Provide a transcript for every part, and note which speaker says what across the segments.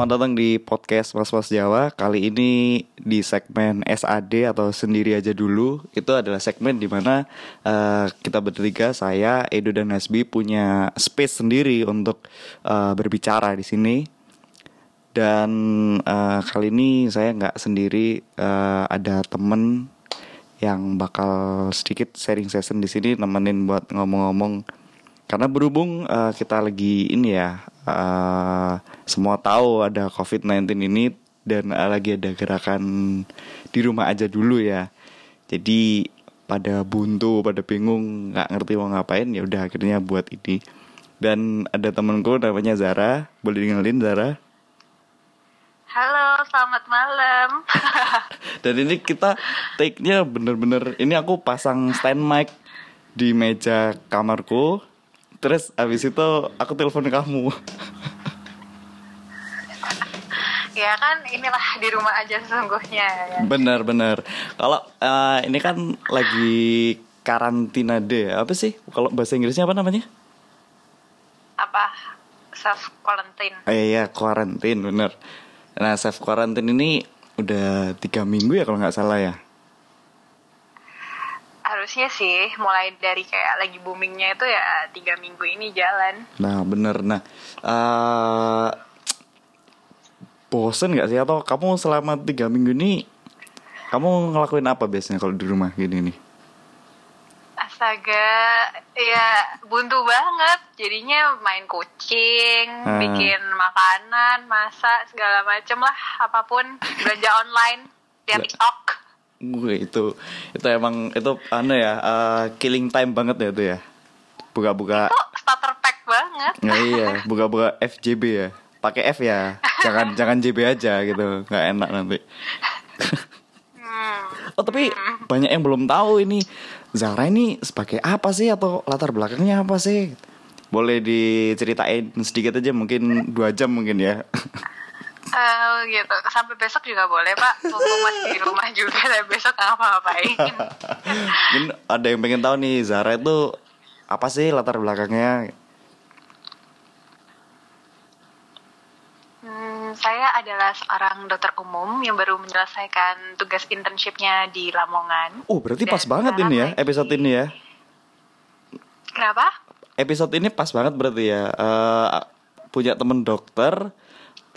Speaker 1: selamat datang di podcast Mas Mas Jawa. Kali ini di segmen SAD atau sendiri aja dulu. Itu adalah segmen di mana uh, kita bertiga, saya, Edo dan Nasbi punya space sendiri untuk uh, berbicara di sini. Dan uh, kali ini saya nggak sendiri, uh, ada temen yang bakal sedikit sharing session di sini, nemenin buat ngomong-ngomong. Karena berhubung uh, kita lagi ini ya uh, semua tahu ada COVID-19 ini dan uh, lagi ada gerakan di rumah aja dulu ya. Jadi pada buntu, pada bingung, nggak ngerti mau ngapain ya udah akhirnya buat ini. Dan ada temenku namanya Zara, boleh dengerin Zara?
Speaker 2: Halo, selamat malam.
Speaker 1: Dan ini kita take-nya bener-bener ini aku pasang stand mic di meja kamarku. Terus abis itu aku telepon kamu.
Speaker 2: ya kan inilah di rumah aja sesungguhnya ya.
Speaker 1: Bener bener. Kalau uh, ini kan lagi karantina deh. Apa sih? Kalau bahasa Inggrisnya apa namanya?
Speaker 2: Apa? Self quarantine.
Speaker 1: Oh, iya, iya quarantine bener. Nah self quarantine ini udah tiga minggu ya kalau nggak salah ya.
Speaker 2: Harusnya sih mulai dari kayak lagi boomingnya itu ya tiga minggu ini jalan.
Speaker 1: Nah bener. Nah uh, bosen nggak sih atau kamu selama tiga minggu ini kamu ngelakuin apa biasanya kalau di rumah gini nih?
Speaker 2: Astaga, ya buntu banget. Jadinya main kucing, hmm. bikin makanan, masak segala macem lah, apa pun belanja online, lihat TikTok.
Speaker 1: Gue itu itu emang itu aneh ya uh, killing time banget ya itu ya. Buka-buka.
Speaker 2: Itu starter pack banget.
Speaker 1: Nah, iya, buka-buka FJB ya. Pakai F ya. Jangan jangan JB aja gitu. nggak enak nanti. Hmm. Oh tapi banyak yang belum tahu ini Zara ini sebagai apa sih atau latar belakangnya apa sih? Boleh diceritain sedikit aja mungkin dua jam mungkin ya.
Speaker 2: Uh, gitu sampai besok juga boleh pak mumpung masih di rumah juga dan besok ngapa-ngapain
Speaker 1: ada yang pengen tahu nih Zara itu apa sih latar belakangnya
Speaker 2: Hmm, saya adalah seorang dokter umum yang baru menyelesaikan tugas internshipnya di Lamongan.
Speaker 1: Oh, berarti pas banget ini ya episode ini ya.
Speaker 2: Kenapa?
Speaker 1: Episode ini pas banget berarti ya. Uh, punya temen dokter,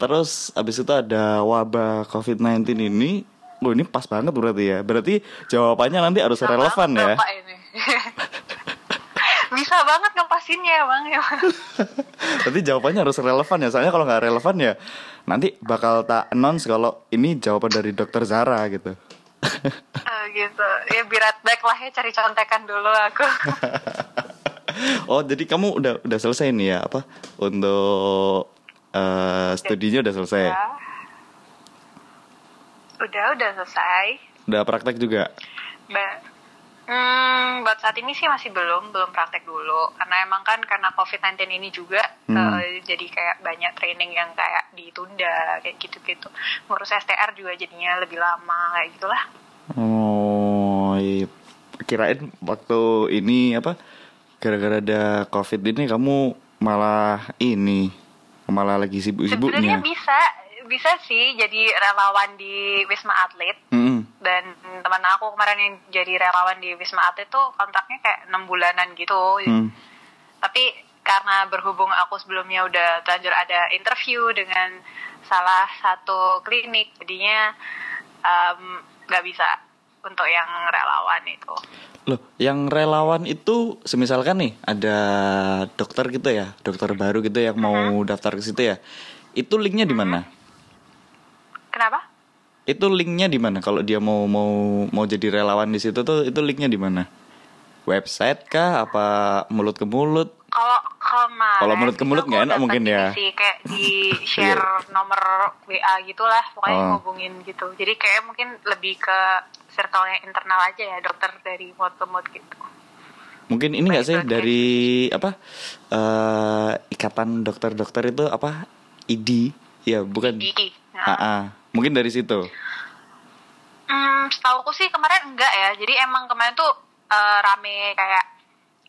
Speaker 1: terus abis itu ada wabah COVID-19 ini. Oh, ini pas banget berarti ya. Berarti jawabannya nanti harus Sama relevan ya.
Speaker 2: Ini. bisa banget ngepasinnya bang ya
Speaker 1: Tapi jawabannya harus relevan ya soalnya kalau nggak relevan ya nanti bakal tak announce kalau ini jawaban dari dokter Zara gitu
Speaker 2: uh, gitu ya birat baik lah ya cari contekan dulu aku
Speaker 1: oh jadi kamu udah udah selesai nih ya apa untuk uh, studinya udah selesai
Speaker 2: ya. udah udah selesai
Speaker 1: udah praktek juga
Speaker 2: ba Hmm, buat saat ini sih masih belum, belum praktek dulu. Karena emang kan karena COVID-19 ini juga, hmm. uh, jadi kayak banyak training yang kayak ditunda, kayak gitu-gitu. Ngurus STR juga jadinya lebih lama, kayak gitulah.
Speaker 1: Oh, iya. Kirain waktu ini apa, gara-gara ada COVID ini kamu malah ini, malah lagi sibuk-sibuknya.
Speaker 2: Sebenarnya bisa, bisa sih jadi relawan di Wisma Atlet. Hmm dan teman aku kemarin yang jadi relawan di Wisma Atlet tuh kontraknya kayak enam bulanan gitu hmm. tapi karena berhubung aku sebelumnya udah terlanjur ada interview dengan salah satu klinik jadinya nggak um, bisa untuk yang relawan itu?
Speaker 1: Loh yang relawan itu semisalkan nih ada dokter gitu ya dokter baru gitu yang mau -hmm. daftar ke situ ya. Itu linknya di mana?
Speaker 2: Kenapa?
Speaker 1: Itu linknya di mana? Kalau dia mau mau mau jadi relawan di situ tuh itu linknya di mana? Website kah? Apa mulut ke mulut
Speaker 2: kalau kemarin
Speaker 1: kalau mulut ke mulut nggak enak mungkin ya
Speaker 2: sih kayak di share nomor wa gitulah pokoknya oh. ngubungin gitu jadi kayak mungkin lebih ke circle yang internal aja ya dokter dari mulut ke mulut gitu
Speaker 1: mungkin ini nggak sih dari apa uh, ikatan dokter-dokter itu apa ID ya bukan
Speaker 2: ID. Nah.
Speaker 1: Mungkin dari situ.
Speaker 2: Hmm, setahu aku sih kemarin enggak ya. Jadi emang kemarin tuh uh, rame kayak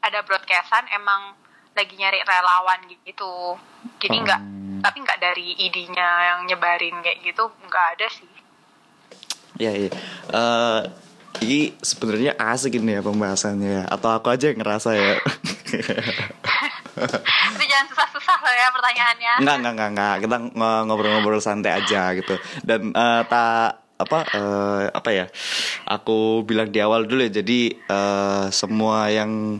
Speaker 2: ada broadcastan emang lagi nyari relawan gitu. Jadi enggak tapi nggak dari ID-nya yang nyebarin kayak gitu nggak ada sih
Speaker 1: ya iya uh, ini sebenarnya asik ini ya pembahasannya ya atau aku aja yang ngerasa ya
Speaker 2: tapi jangan susah-susah loh ya pertanyaannya
Speaker 1: Enggak, enggak, enggak, enggak. Kita ngobrol-ngobrol santai aja gitu. Dan uh, tak apa uh, apa ya? Aku bilang di awal dulu ya. Jadi uh, semua yang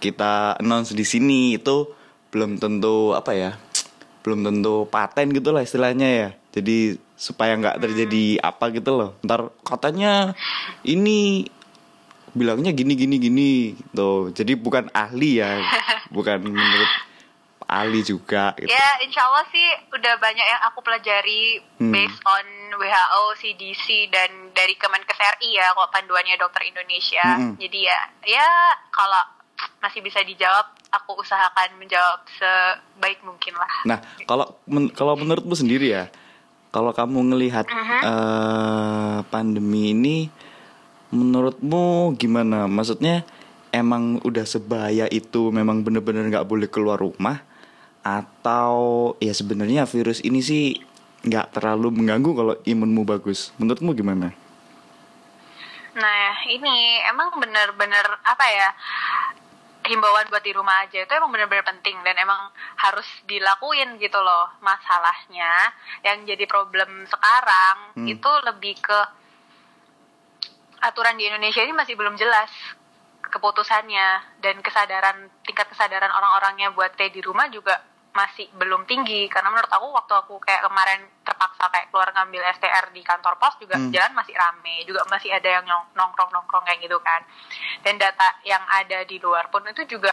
Speaker 1: kita announce di sini itu belum tentu apa ya? Belum tentu paten gitu lah istilahnya ya. Jadi supaya nggak terjadi apa gitu loh. Ntar katanya ini bilangnya gini gini gini gitu jadi bukan ahli ya bukan menurut ahli juga gitu.
Speaker 2: ya insya Allah sih udah banyak yang aku pelajari hmm. based on WHO CDC dan dari Kemenkes RI ya kok panduannya dokter Indonesia hmm. jadi ya ya kalau masih bisa dijawab aku usahakan menjawab sebaik mungkin lah
Speaker 1: nah kalau men kalau menurutmu sendiri ya kalau kamu ngelihat uh -huh. uh, pandemi ini menurutmu gimana? Maksudnya emang udah sebahaya itu memang bener-bener nggak boleh keluar rumah atau ya sebenarnya virus ini sih nggak terlalu mengganggu kalau imunmu bagus. Menurutmu gimana?
Speaker 2: Nah ini emang bener-bener apa ya himbauan buat di rumah aja itu emang bener-bener penting dan emang harus dilakuin gitu loh masalahnya yang jadi problem sekarang hmm. itu lebih ke aturan di Indonesia ini masih belum jelas keputusannya dan kesadaran tingkat kesadaran orang-orangnya buat stay di rumah juga masih belum tinggi. Karena menurut aku waktu aku kayak kemarin terpaksa kayak keluar ngambil STR di kantor pos juga hmm. jalan masih rame. Juga masih ada yang nongkrong nongkrong kayak gitu kan. Dan data yang ada di luar pun itu juga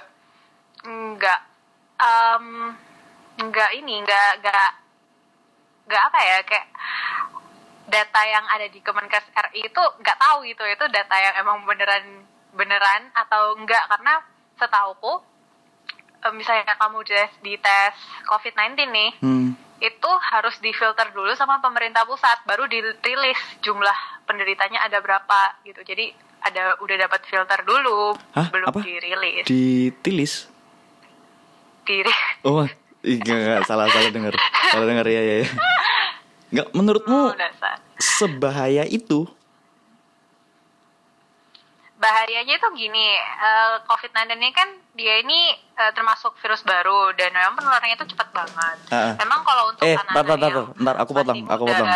Speaker 2: nggak um, nggak ini nggak nggak nggak apa ya kayak data yang ada di Kemenkes RI itu nggak tahu gitu. Itu data yang emang beneran beneran atau enggak karena setauku eh, misalnya kamu tes di tes COVID-19 nih hmm. itu harus difilter dulu sama pemerintah pusat baru dirilis jumlah penderitanya ada berapa gitu jadi ada udah dapat filter dulu
Speaker 1: Hah?
Speaker 2: belum
Speaker 1: Apa?
Speaker 2: dirilis
Speaker 1: ditilis
Speaker 2: diri
Speaker 1: oh enggak salah salah dengar salah dengar ya ya, ya. Nggak, menurutmu oh, sebahaya itu?
Speaker 2: Bahayanya itu gini, uh, COVID-19 ini kan dia ini uh, termasuk virus baru dan memang penularannya itu cepat banget. Uh, Memang kalau untuk
Speaker 1: eh, anak-anak tar, tar, tar, tar, aku potong, aku potong.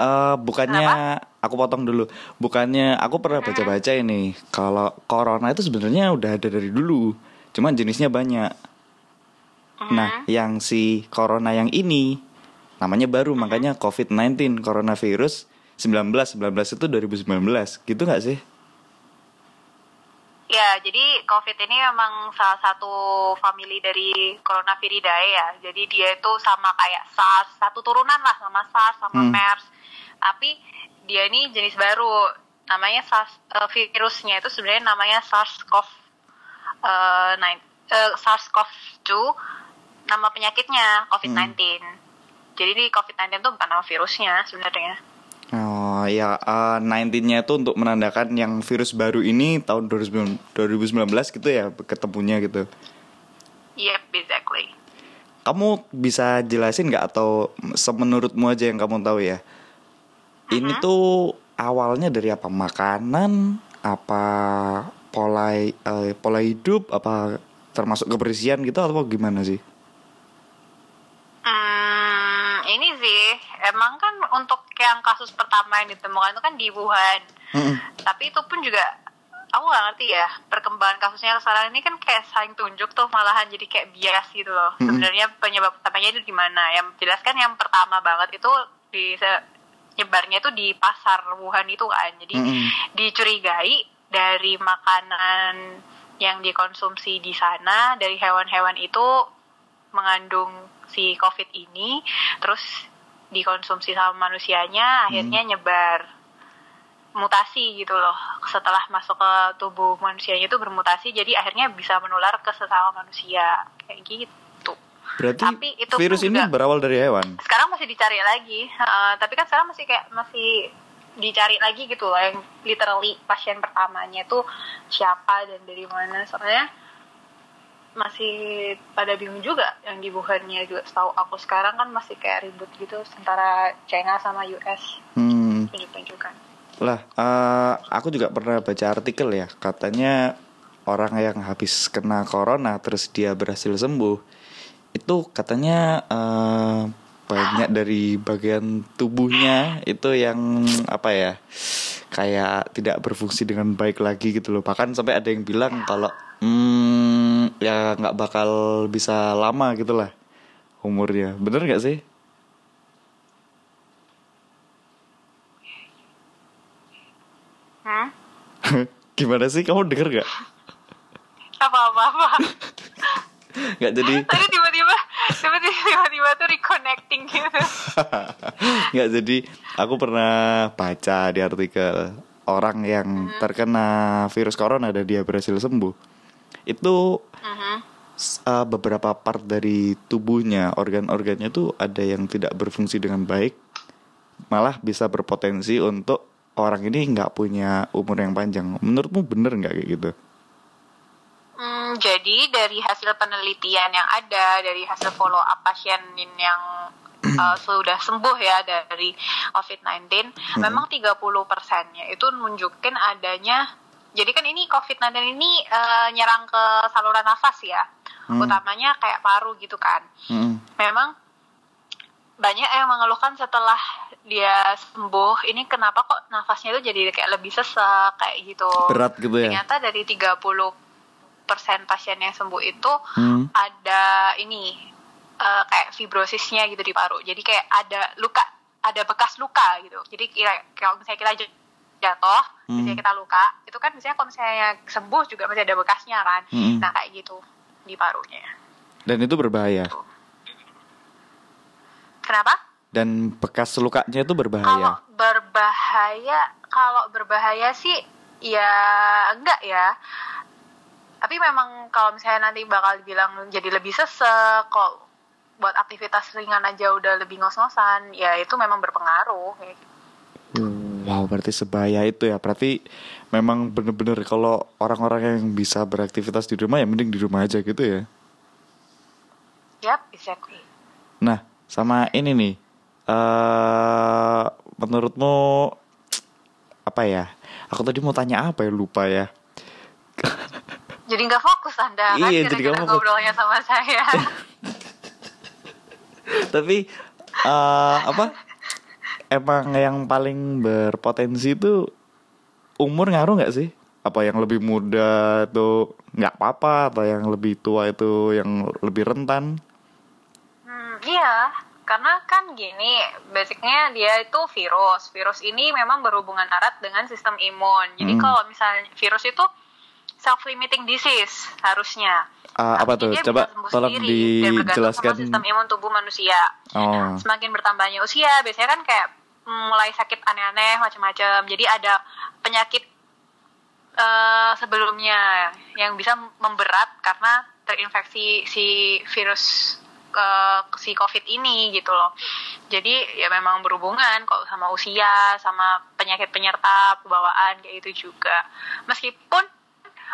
Speaker 1: Uh, bukannya Kenapa? aku potong dulu. Bukannya aku pernah baca-baca ini kalau corona itu sebenarnya udah ada dari dulu, cuman jenisnya banyak. Uh-huh. Nah, yang si corona yang ini namanya baru makanya COVID-19 coronavirus 19 19 itu 2019 gitu nggak sih?
Speaker 2: Ya, jadi COVID ini memang salah satu family dari Coronaviridae ya. Jadi dia itu sama kayak SARS, satu turunan lah sama SARS sama hmm. MERS. Tapi dia ini jenis baru. Namanya SARS uh, virusnya itu sebenarnya namanya SARS-CoV uh, uh, SARS-CoV-2 nama penyakitnya COVID-19. Hmm. Jadi di COVID-19 itu bukan nama virusnya sebenarnya.
Speaker 1: Oh ya, uh, 19-nya itu untuk menandakan yang virus baru ini tahun 2019 gitu ya ketemunya gitu.
Speaker 2: Yep, exactly.
Speaker 1: Kamu bisa jelasin nggak atau semenurutmu aja yang kamu tahu ya? Uh-huh. Ini mm-hmm. tuh awalnya dari apa? Makanan, apa pola uh, pola hidup, apa termasuk kebersihan gitu atau gimana sih?
Speaker 2: Emang kan untuk yang kasus pertama yang ditemukan itu kan di Wuhan mm-hmm. tapi itu pun juga aku nggak ngerti ya perkembangan kasusnya sekarang ini kan kayak saling tunjuk tuh malahan jadi kayak bias gitu loh mm-hmm. sebenarnya penyebab utamanya itu di mana yang jelas kan yang pertama banget itu di nyebarnya itu di pasar Wuhan itu kan jadi mm-hmm. dicurigai dari makanan yang dikonsumsi di sana dari hewan-hewan itu mengandung si COVID ini terus dikonsumsi sama manusianya akhirnya hmm. nyebar mutasi gitu loh. Setelah masuk ke tubuh manusianya itu bermutasi jadi akhirnya bisa menular ke sesama manusia. Kayak gitu.
Speaker 1: Berarti tapi itu virus ini berawal dari hewan?
Speaker 2: Sekarang masih dicari lagi. Uh, tapi kan sekarang masih kayak masih dicari lagi gitu loh yang literally pasien pertamanya itu siapa dan dari mana. Soalnya masih pada bingung juga yang di Wuhan-nya juga. Setahu aku sekarang kan masih kayak ribut gitu antara China sama US hmm. tunjuk-tunjukkan.
Speaker 1: Lah uh, aku juga pernah baca artikel ya katanya orang yang habis kena corona terus dia berhasil sembuh itu katanya uh, banyak dari bagian tubuhnya itu yang apa ya kayak tidak berfungsi dengan baik lagi gitu loh. Bahkan sampai ada yang bilang kalau hmm, ya nggak bakal bisa lama gitulah umurnya. Bener nggak sih?
Speaker 2: Hah?
Speaker 1: gimana sih? Kamu denger gak
Speaker 2: apa apa apa
Speaker 1: nggak jadi.
Speaker 2: Tadi tiba-tiba tiba-tiba tuh reconnecting gitu.
Speaker 1: Nggak jadi. Aku pernah baca di artikel orang yang hmm. terkena virus corona dan dia berhasil sembuh itu uh-huh. uh, beberapa part dari tubuhnya organ-organnya tuh ada yang tidak berfungsi dengan baik malah bisa berpotensi untuk orang ini nggak punya umur yang panjang menurutmu bener nggak kayak gitu
Speaker 2: Hmm, jadi dari hasil penelitian yang ada, dari hasil follow up pasien yang uh, sudah sembuh ya dari COVID-19, hmm. memang 30 persennya itu nunjukin adanya. Jadi kan ini COVID-19 ini uh, nyerang ke saluran nafas ya, hmm. utamanya kayak paru gitu kan. Hmm. Memang banyak yang mengeluhkan setelah dia sembuh ini kenapa kok nafasnya itu jadi kayak lebih sesak kayak gitu.
Speaker 1: Berat gitu ya.
Speaker 2: Ternyata dari 30 persen pasien yang sembuh itu hmm. ada ini uh, kayak fibrosisnya gitu di paru. Jadi kayak ada luka, ada bekas luka gitu. Jadi kira kalau misalnya kita jatuh, hmm. misalnya kita luka, itu kan misalnya kalau misalnya sembuh juga masih ada bekasnya kan. Hmm. Nah kayak gitu di parunya.
Speaker 1: Dan itu berbahaya. Gitu.
Speaker 2: Kenapa?
Speaker 1: Dan bekas lukanya itu berbahaya.
Speaker 2: Kalau berbahaya, kalau berbahaya sih ya enggak ya tapi memang kalau misalnya nanti bakal dibilang jadi lebih sesek kok buat aktivitas ringan aja udah lebih ngos-ngosan ya itu memang berpengaruh kayak gitu.
Speaker 1: Hmm, wow berarti sebaya itu ya. Berarti memang bener-bener kalau orang-orang yang bisa beraktivitas di rumah ya mending di rumah aja gitu ya.
Speaker 2: Yap, exactly.
Speaker 1: Nah, sama ini nih, uh, menurutmu apa ya? Aku tadi mau tanya apa ya? Lupa ya.
Speaker 2: Jadi nggak fokus anda kan? Iya, jadi gak ngobrolnya sama saya.
Speaker 1: Tapi uh, apa emang yang paling berpotensi itu umur ngaruh nggak sih apa yang lebih muda tuh nggak apa-apa atau yang lebih tua itu yang lebih rentan
Speaker 2: hmm, iya karena kan gini basicnya dia itu virus virus ini memang berhubungan erat dengan sistem imun jadi hmm. kalau misalnya virus itu self limiting disease harusnya.
Speaker 1: Uh, apa tuh? Coba tolong dijelaskan.
Speaker 2: sistem imun tubuh manusia. Oh. Semakin bertambahnya usia, biasanya kan kayak mulai sakit aneh-aneh macam-macam. Jadi ada penyakit uh, sebelumnya yang bisa memberat karena terinfeksi si virus uh, si COVID ini gitu loh. Jadi ya memang berhubungan kok sama usia, sama penyakit penyerta, bawaan kayak itu juga. Meskipun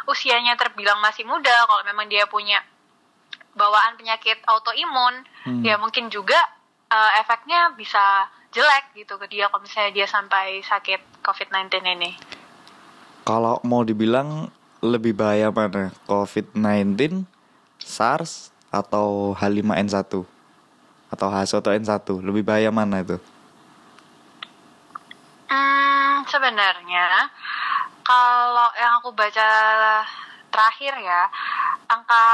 Speaker 2: usianya terbilang masih muda kalau memang dia punya bawaan penyakit autoimun hmm. ya mungkin juga uh, efeknya bisa jelek gitu ke dia kalau misalnya dia sampai sakit COVID-19 ini.
Speaker 1: Kalau mau dibilang lebih bahaya mana? COVID-19, SARS atau H5N1? Atau H1N1? Lebih bahaya mana itu?
Speaker 2: Hmm, sebenarnya kalau yang aku baca terakhir ya, angka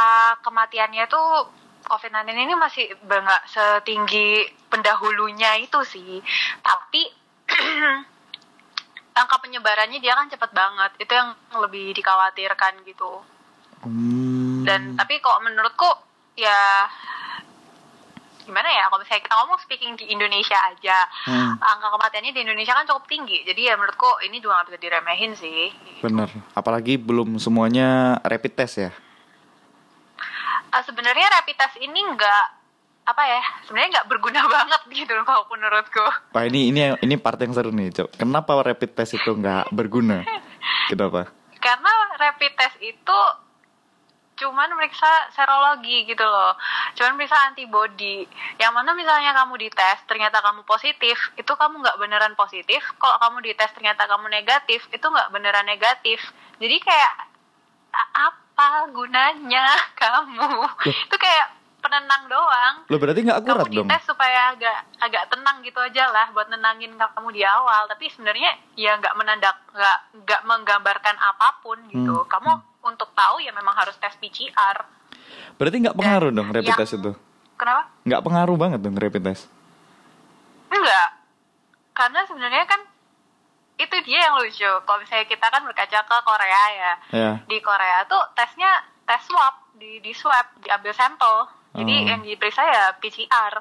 Speaker 2: kematiannya tuh COVID-19 ini masih nggak setinggi pendahulunya itu sih. Tapi angka penyebarannya dia kan cepet banget. Itu yang lebih dikhawatirkan gitu. Hmm. Dan tapi kok menurutku ya gimana ya kalau misalnya kita ngomong speaking di Indonesia aja hmm. angka kematiannya di Indonesia kan cukup tinggi jadi ya menurutku ini juga gak bisa diremehin sih
Speaker 1: gitu. bener apalagi belum semuanya rapid test ya
Speaker 2: uh, sebenarnya rapid test ini nggak apa ya sebenarnya nggak berguna banget gitu kalau menurutku.
Speaker 1: Pak ini ini ini part yang seru nih cok. Kenapa rapid test itu nggak berguna? Kenapa
Speaker 2: karena rapid test itu cuman meriksa serologi gitu loh. Cuman meriksa antibody. Yang mana misalnya kamu dites ternyata kamu positif itu kamu nggak beneran positif. Kalau kamu dites ternyata kamu negatif itu nggak beneran negatif. Jadi kayak apa gunanya kamu itu kayak penenang doang.
Speaker 1: Lo berarti nggak akurat
Speaker 2: kamu
Speaker 1: dong?
Speaker 2: dites supaya agak agak tenang gitu aja lah buat nenangin kamu di awal. Tapi sebenarnya ya nggak menandak nggak nggak menggambarkan apa pun gitu. Hmm. Kamu hmm. untuk tahu ya memang harus tes PCR.
Speaker 1: Berarti nggak pengaruh Dan dong rapid yang, test itu?
Speaker 2: Kenapa?
Speaker 1: Nggak pengaruh banget dong rapid test?
Speaker 2: Enggak. Karena sebenarnya kan itu dia yang lucu. Kalau misalnya kita kan berkaca ke Korea ya.
Speaker 1: Yeah.
Speaker 2: Di Korea tuh tesnya tes swab di di swab diambil sampel jadi oh. yang diperiksa ya PCR,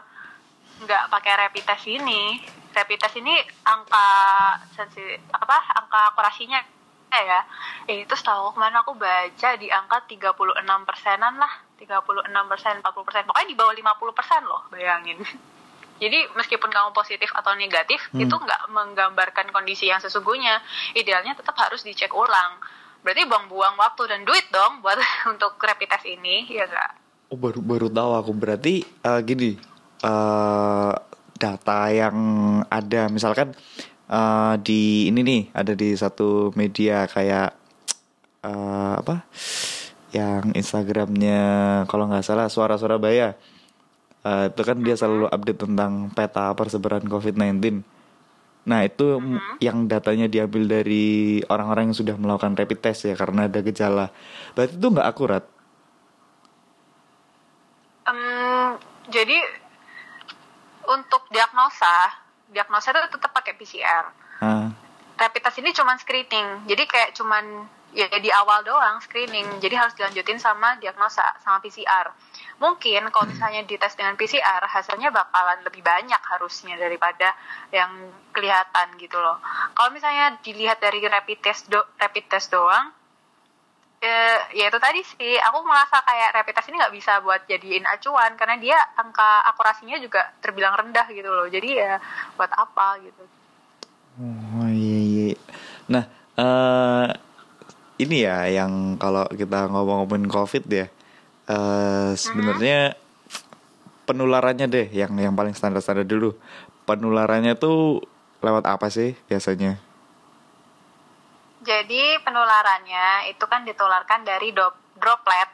Speaker 2: nggak pakai rapid test ini. Rapid test ini angka sensi apa angka akurasinya ya eh, itu setahu kemarin aku baca di angka 36 persenan lah 36 persen 40 persen pokoknya di bawah 50 persen loh bayangin jadi meskipun kamu positif atau negatif hmm. itu nggak menggambarkan kondisi yang sesungguhnya. Idealnya tetap harus dicek ulang. Berarti buang-buang waktu dan duit dong buat untuk rapid test ini ya enggak
Speaker 1: Oh baru baru tahu aku. Berarti uh, gini uh, data yang ada misalkan uh, di ini nih ada di satu media kayak uh, apa? Yang Instagramnya kalau nggak salah suara Surabaya uh, itu kan dia selalu update tentang peta persebaran COVID-19 Nah itu uh -huh. yang datanya diambil dari orang-orang yang sudah melakukan rapid test ya karena ada gejala. Berarti itu nggak akurat.
Speaker 2: Um, jadi untuk diagnosa, diagnosa itu tetap pakai PCR. Hmm. Rapid test ini cuma screening, jadi kayak cuman ya di awal doang screening, jadi harus dilanjutin sama diagnosa sama PCR. Mungkin kalau misalnya dites dengan PCR hasilnya bakalan lebih banyak harusnya daripada yang kelihatan gitu loh. Kalau misalnya dilihat dari rapid test do, rapid test doang, uh, ya itu tadi sih aku merasa kayak rapid test ini nggak bisa buat jadiin acuan karena dia angka akurasinya juga terbilang rendah gitu loh. Jadi ya buat apa gitu.
Speaker 1: Oh iya iya. Nah uh, ini ya yang kalau kita ngomong-ngomongin covid ya uh, sebenarnya penularannya deh yang yang paling standar-standar dulu penularannya tuh lewat apa sih biasanya
Speaker 2: jadi penularannya itu kan ditularkan dari droplet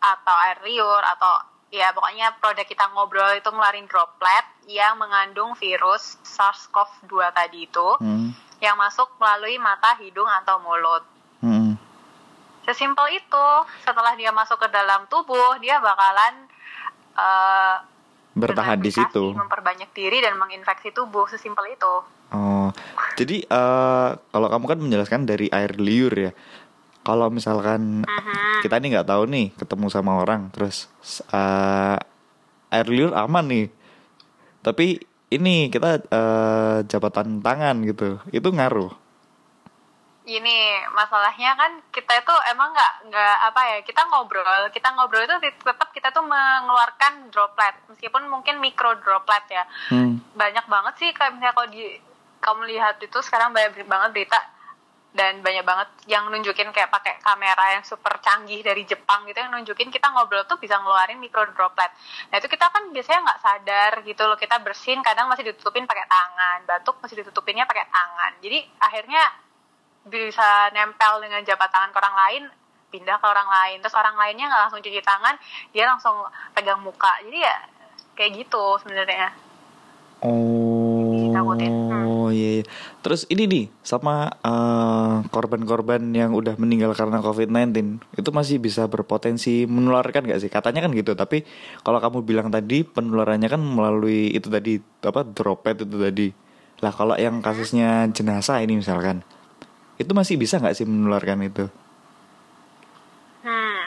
Speaker 2: atau air liur atau ya pokoknya produk kita ngobrol itu ngeluarin droplet yang mengandung virus SARS-CoV-2 tadi itu hmm. yang masuk melalui mata, hidung atau mulut. Sesimpel itu. Setelah dia masuk ke dalam tubuh, dia bakalan uh,
Speaker 1: bertahan di situ,
Speaker 2: memperbanyak diri dan menginfeksi tubuh. Sesimpel itu.
Speaker 1: Oh, jadi uh, kalau kamu kan menjelaskan dari air liur ya. Kalau misalkan uh-huh. kita ini nggak tahu nih ketemu sama orang, terus uh, air liur aman nih, tapi ini kita uh, jabatan tangan gitu, itu ngaruh.
Speaker 2: Ini masalahnya kan kita itu emang nggak nggak apa ya kita ngobrol kita ngobrol itu tetap kita tuh mengeluarkan droplet meskipun mungkin mikro droplet ya hmm. banyak banget sih kayak misalnya kalau di kamu lihat itu sekarang banyak banget berita dan banyak banget yang nunjukin kayak pakai kamera yang super canggih dari Jepang gitu yang nunjukin kita ngobrol tuh bisa ngeluarin micro droplet. Nah itu kita kan biasanya nggak sadar gitu loh kita bersin kadang masih ditutupin pakai tangan, batuk masih ditutupinnya pakai tangan. Jadi akhirnya bisa nempel dengan jabat tangan ke orang lain pindah ke orang lain terus orang lainnya nggak langsung cuci tangan dia langsung pegang muka jadi ya kayak gitu sebenarnya
Speaker 1: oh hmm. Oh iya, iya. Terus ini nih sama eh, korban-korban yang udah meninggal karena COVID-19 itu masih bisa berpotensi menularkan gak sih? Katanya kan gitu. Tapi kalau kamu bilang tadi penularannya kan melalui itu tadi apa droplet itu tadi. Lah kalau yang kasusnya jenazah ini misalkan itu masih bisa nggak sih menularkan itu?
Speaker 2: Hmm.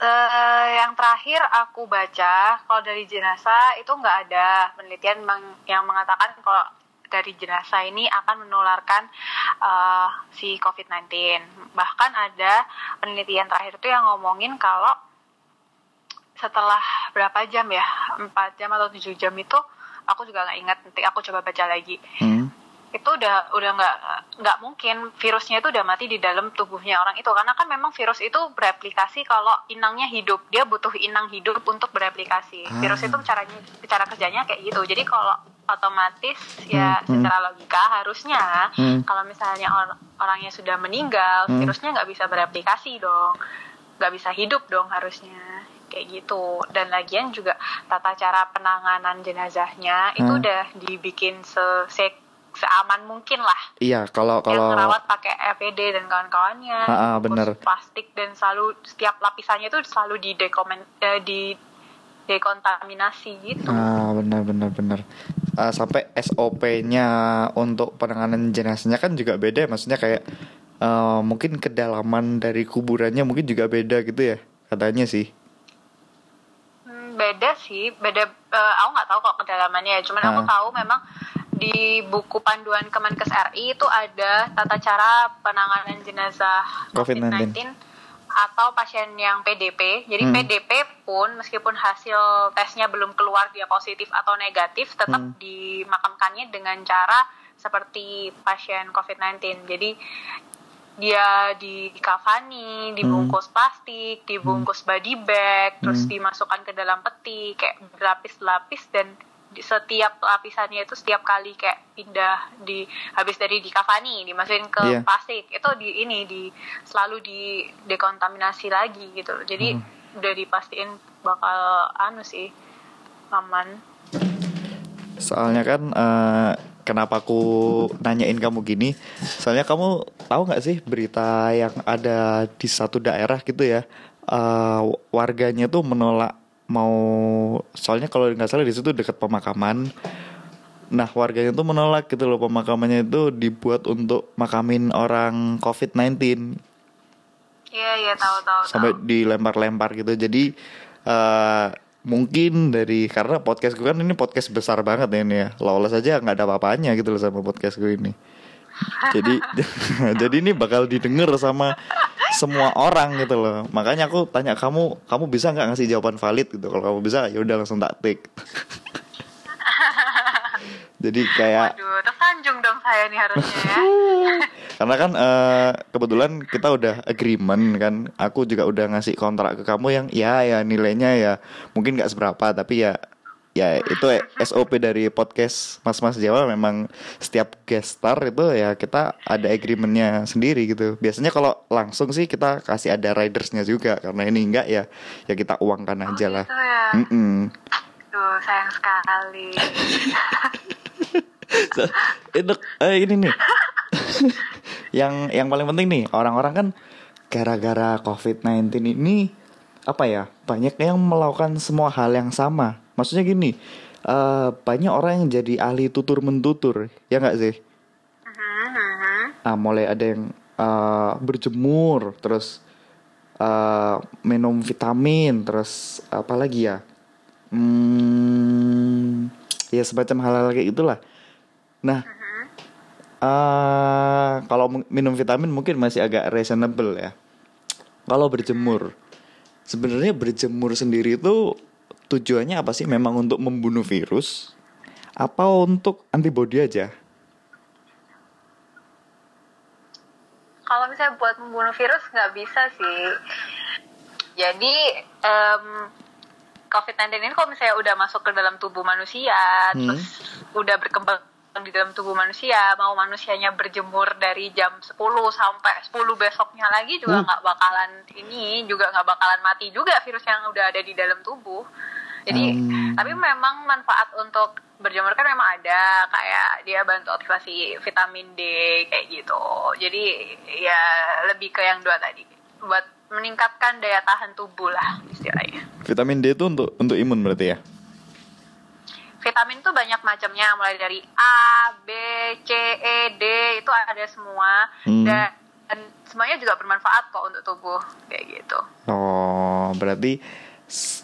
Speaker 2: Uh, yang terakhir aku baca kalau dari jenazah itu nggak ada penelitian yang mengatakan kalau dari jenazah ini akan menularkan uh, si COVID-19. Bahkan ada penelitian terakhir itu yang ngomongin kalau setelah berapa jam ya, 4 jam atau 7 jam itu, aku juga nggak ingat, nanti aku coba baca lagi. Hmm. Itu udah udah nggak nggak mungkin virusnya itu udah mati di dalam tubuhnya orang itu karena kan memang virus itu bereplikasi kalau inangnya hidup dia butuh inang hidup untuk bereplikasi ah. virus itu caranya cara kerjanya kayak gitu jadi kalau otomatis ya hmm, hmm. secara logika harusnya hmm. kalau misalnya or orangnya sudah meninggal hmm. virusnya nggak bisa bereplikasi dong nggak bisa hidup dong harusnya kayak gitu dan lagian juga tata cara penanganan jenazahnya hmm. itu udah dibikin se seaman mungkin lah.
Speaker 1: Iya, kalau kalau
Speaker 2: yang merawat pakai APD dan kawan-kawannya.
Speaker 1: Ah, bener.
Speaker 2: Plastik dan selalu setiap lapisannya itu selalu di dekomen eh, di dekontaminasi gitu.
Speaker 1: Ah, benar benar benar. Uh, sampai SOP-nya untuk penanganan jenazahnya kan juga beda, maksudnya kayak uh, mungkin kedalaman dari kuburannya mungkin juga beda gitu ya, katanya sih.
Speaker 2: Hmm, beda sih, beda. Uh, aku nggak tahu kok kedalamannya, cuman uh. aku tahu memang di buku panduan Kemenkes RI itu ada tata cara penanganan jenazah COVID-19 atau pasien yang PDP. Jadi hmm. PDP pun meskipun hasil tesnya belum keluar dia positif atau negatif, tetap hmm. dimakamkannya dengan cara seperti pasien COVID-19. Jadi dia dikafani, dibungkus hmm. plastik, dibungkus body bag, hmm. terus dimasukkan ke dalam peti kayak berlapis-lapis dan di setiap lapisannya itu setiap kali kayak pindah di habis dari di kafani dimasukin ke yeah. plastik itu di ini di selalu di dekontaminasi lagi gitu jadi hmm. udah dipastiin bakal anu sih aman
Speaker 1: soalnya kan uh, kenapa aku nanyain kamu gini soalnya kamu tahu nggak sih berita yang ada di satu daerah gitu ya uh, warganya tuh menolak mau soalnya kalau nggak salah di situ dekat pemakaman. Nah warganya tuh menolak gitu loh pemakamannya itu dibuat untuk makamin orang COVID-19
Speaker 2: iya iya tahu tahu
Speaker 1: sampai dilempar-lempar gitu. Jadi uh, mungkin dari karena podcast gue kan ini podcast besar banget ya ini ya lolos aja nggak ada apa-apanya gitu loh sama podcast gue ini jadi jadi ini bakal didengar sama semua orang gitu loh. Makanya aku tanya kamu kamu bisa nggak ngasih jawaban valid gitu? Kalau kamu bisa ya udah langsung tak tik jadi kayak
Speaker 2: Waduh, tersanjung dong saya nih harusnya ya.
Speaker 1: Karena kan uh, kebetulan kita udah agreement kan. Aku juga udah ngasih kontrak ke kamu yang ya ya nilainya ya mungkin nggak seberapa tapi ya ya itu SOP dari podcast Mas Mas Jawa memang setiap guest star itu ya kita ada agreementnya sendiri gitu. Biasanya kalau langsung sih kita kasih ada ridersnya juga karena ini enggak ya ya kita uangkan oh, aja lah.
Speaker 2: Gitu ya? Mm -mm. Duh sayang sekali.
Speaker 1: so, itu eh, ini nih. yang yang paling penting nih orang-orang kan gara-gara COVID-19 ini apa ya banyak yang melakukan semua hal yang sama maksudnya gini uh, banyak orang yang jadi ahli tutur mentutur ya nggak sih? Nah mulai ada yang uh, berjemur terus uh, minum vitamin terus apa lagi ya? Hmm, ya semacam hal-hal kayak gitulah. Nah uh, kalau minum vitamin mungkin masih agak reasonable ya. Kalau berjemur. Sebenarnya berjemur sendiri itu tujuannya apa sih? Memang untuk membunuh virus? Apa untuk antibody aja?
Speaker 2: Kalau misalnya buat membunuh virus nggak bisa sih. Jadi um, COVID-19 ini kalau misalnya udah masuk ke dalam tubuh manusia, hmm. terus udah berkembang di dalam tubuh manusia, mau manusianya berjemur dari jam 10 sampai 10 besoknya lagi juga hmm. nggak hmm. bakalan ini, juga nggak bakalan mati juga virus yang udah ada di dalam tubuh. Jadi hmm. tapi memang manfaat untuk berjemur kan memang ada kayak dia bantu aktivasi vitamin D kayak gitu. Jadi ya lebih ke yang dua tadi buat meningkatkan daya tahan tubuh lah istilahnya.
Speaker 1: Vitamin D itu untuk untuk imun berarti ya?
Speaker 2: Vitamin tuh banyak macamnya mulai dari A, B, C, E, D itu ada semua hmm. dan, dan semuanya juga bermanfaat kok untuk tubuh kayak gitu.
Speaker 1: Oh, berarti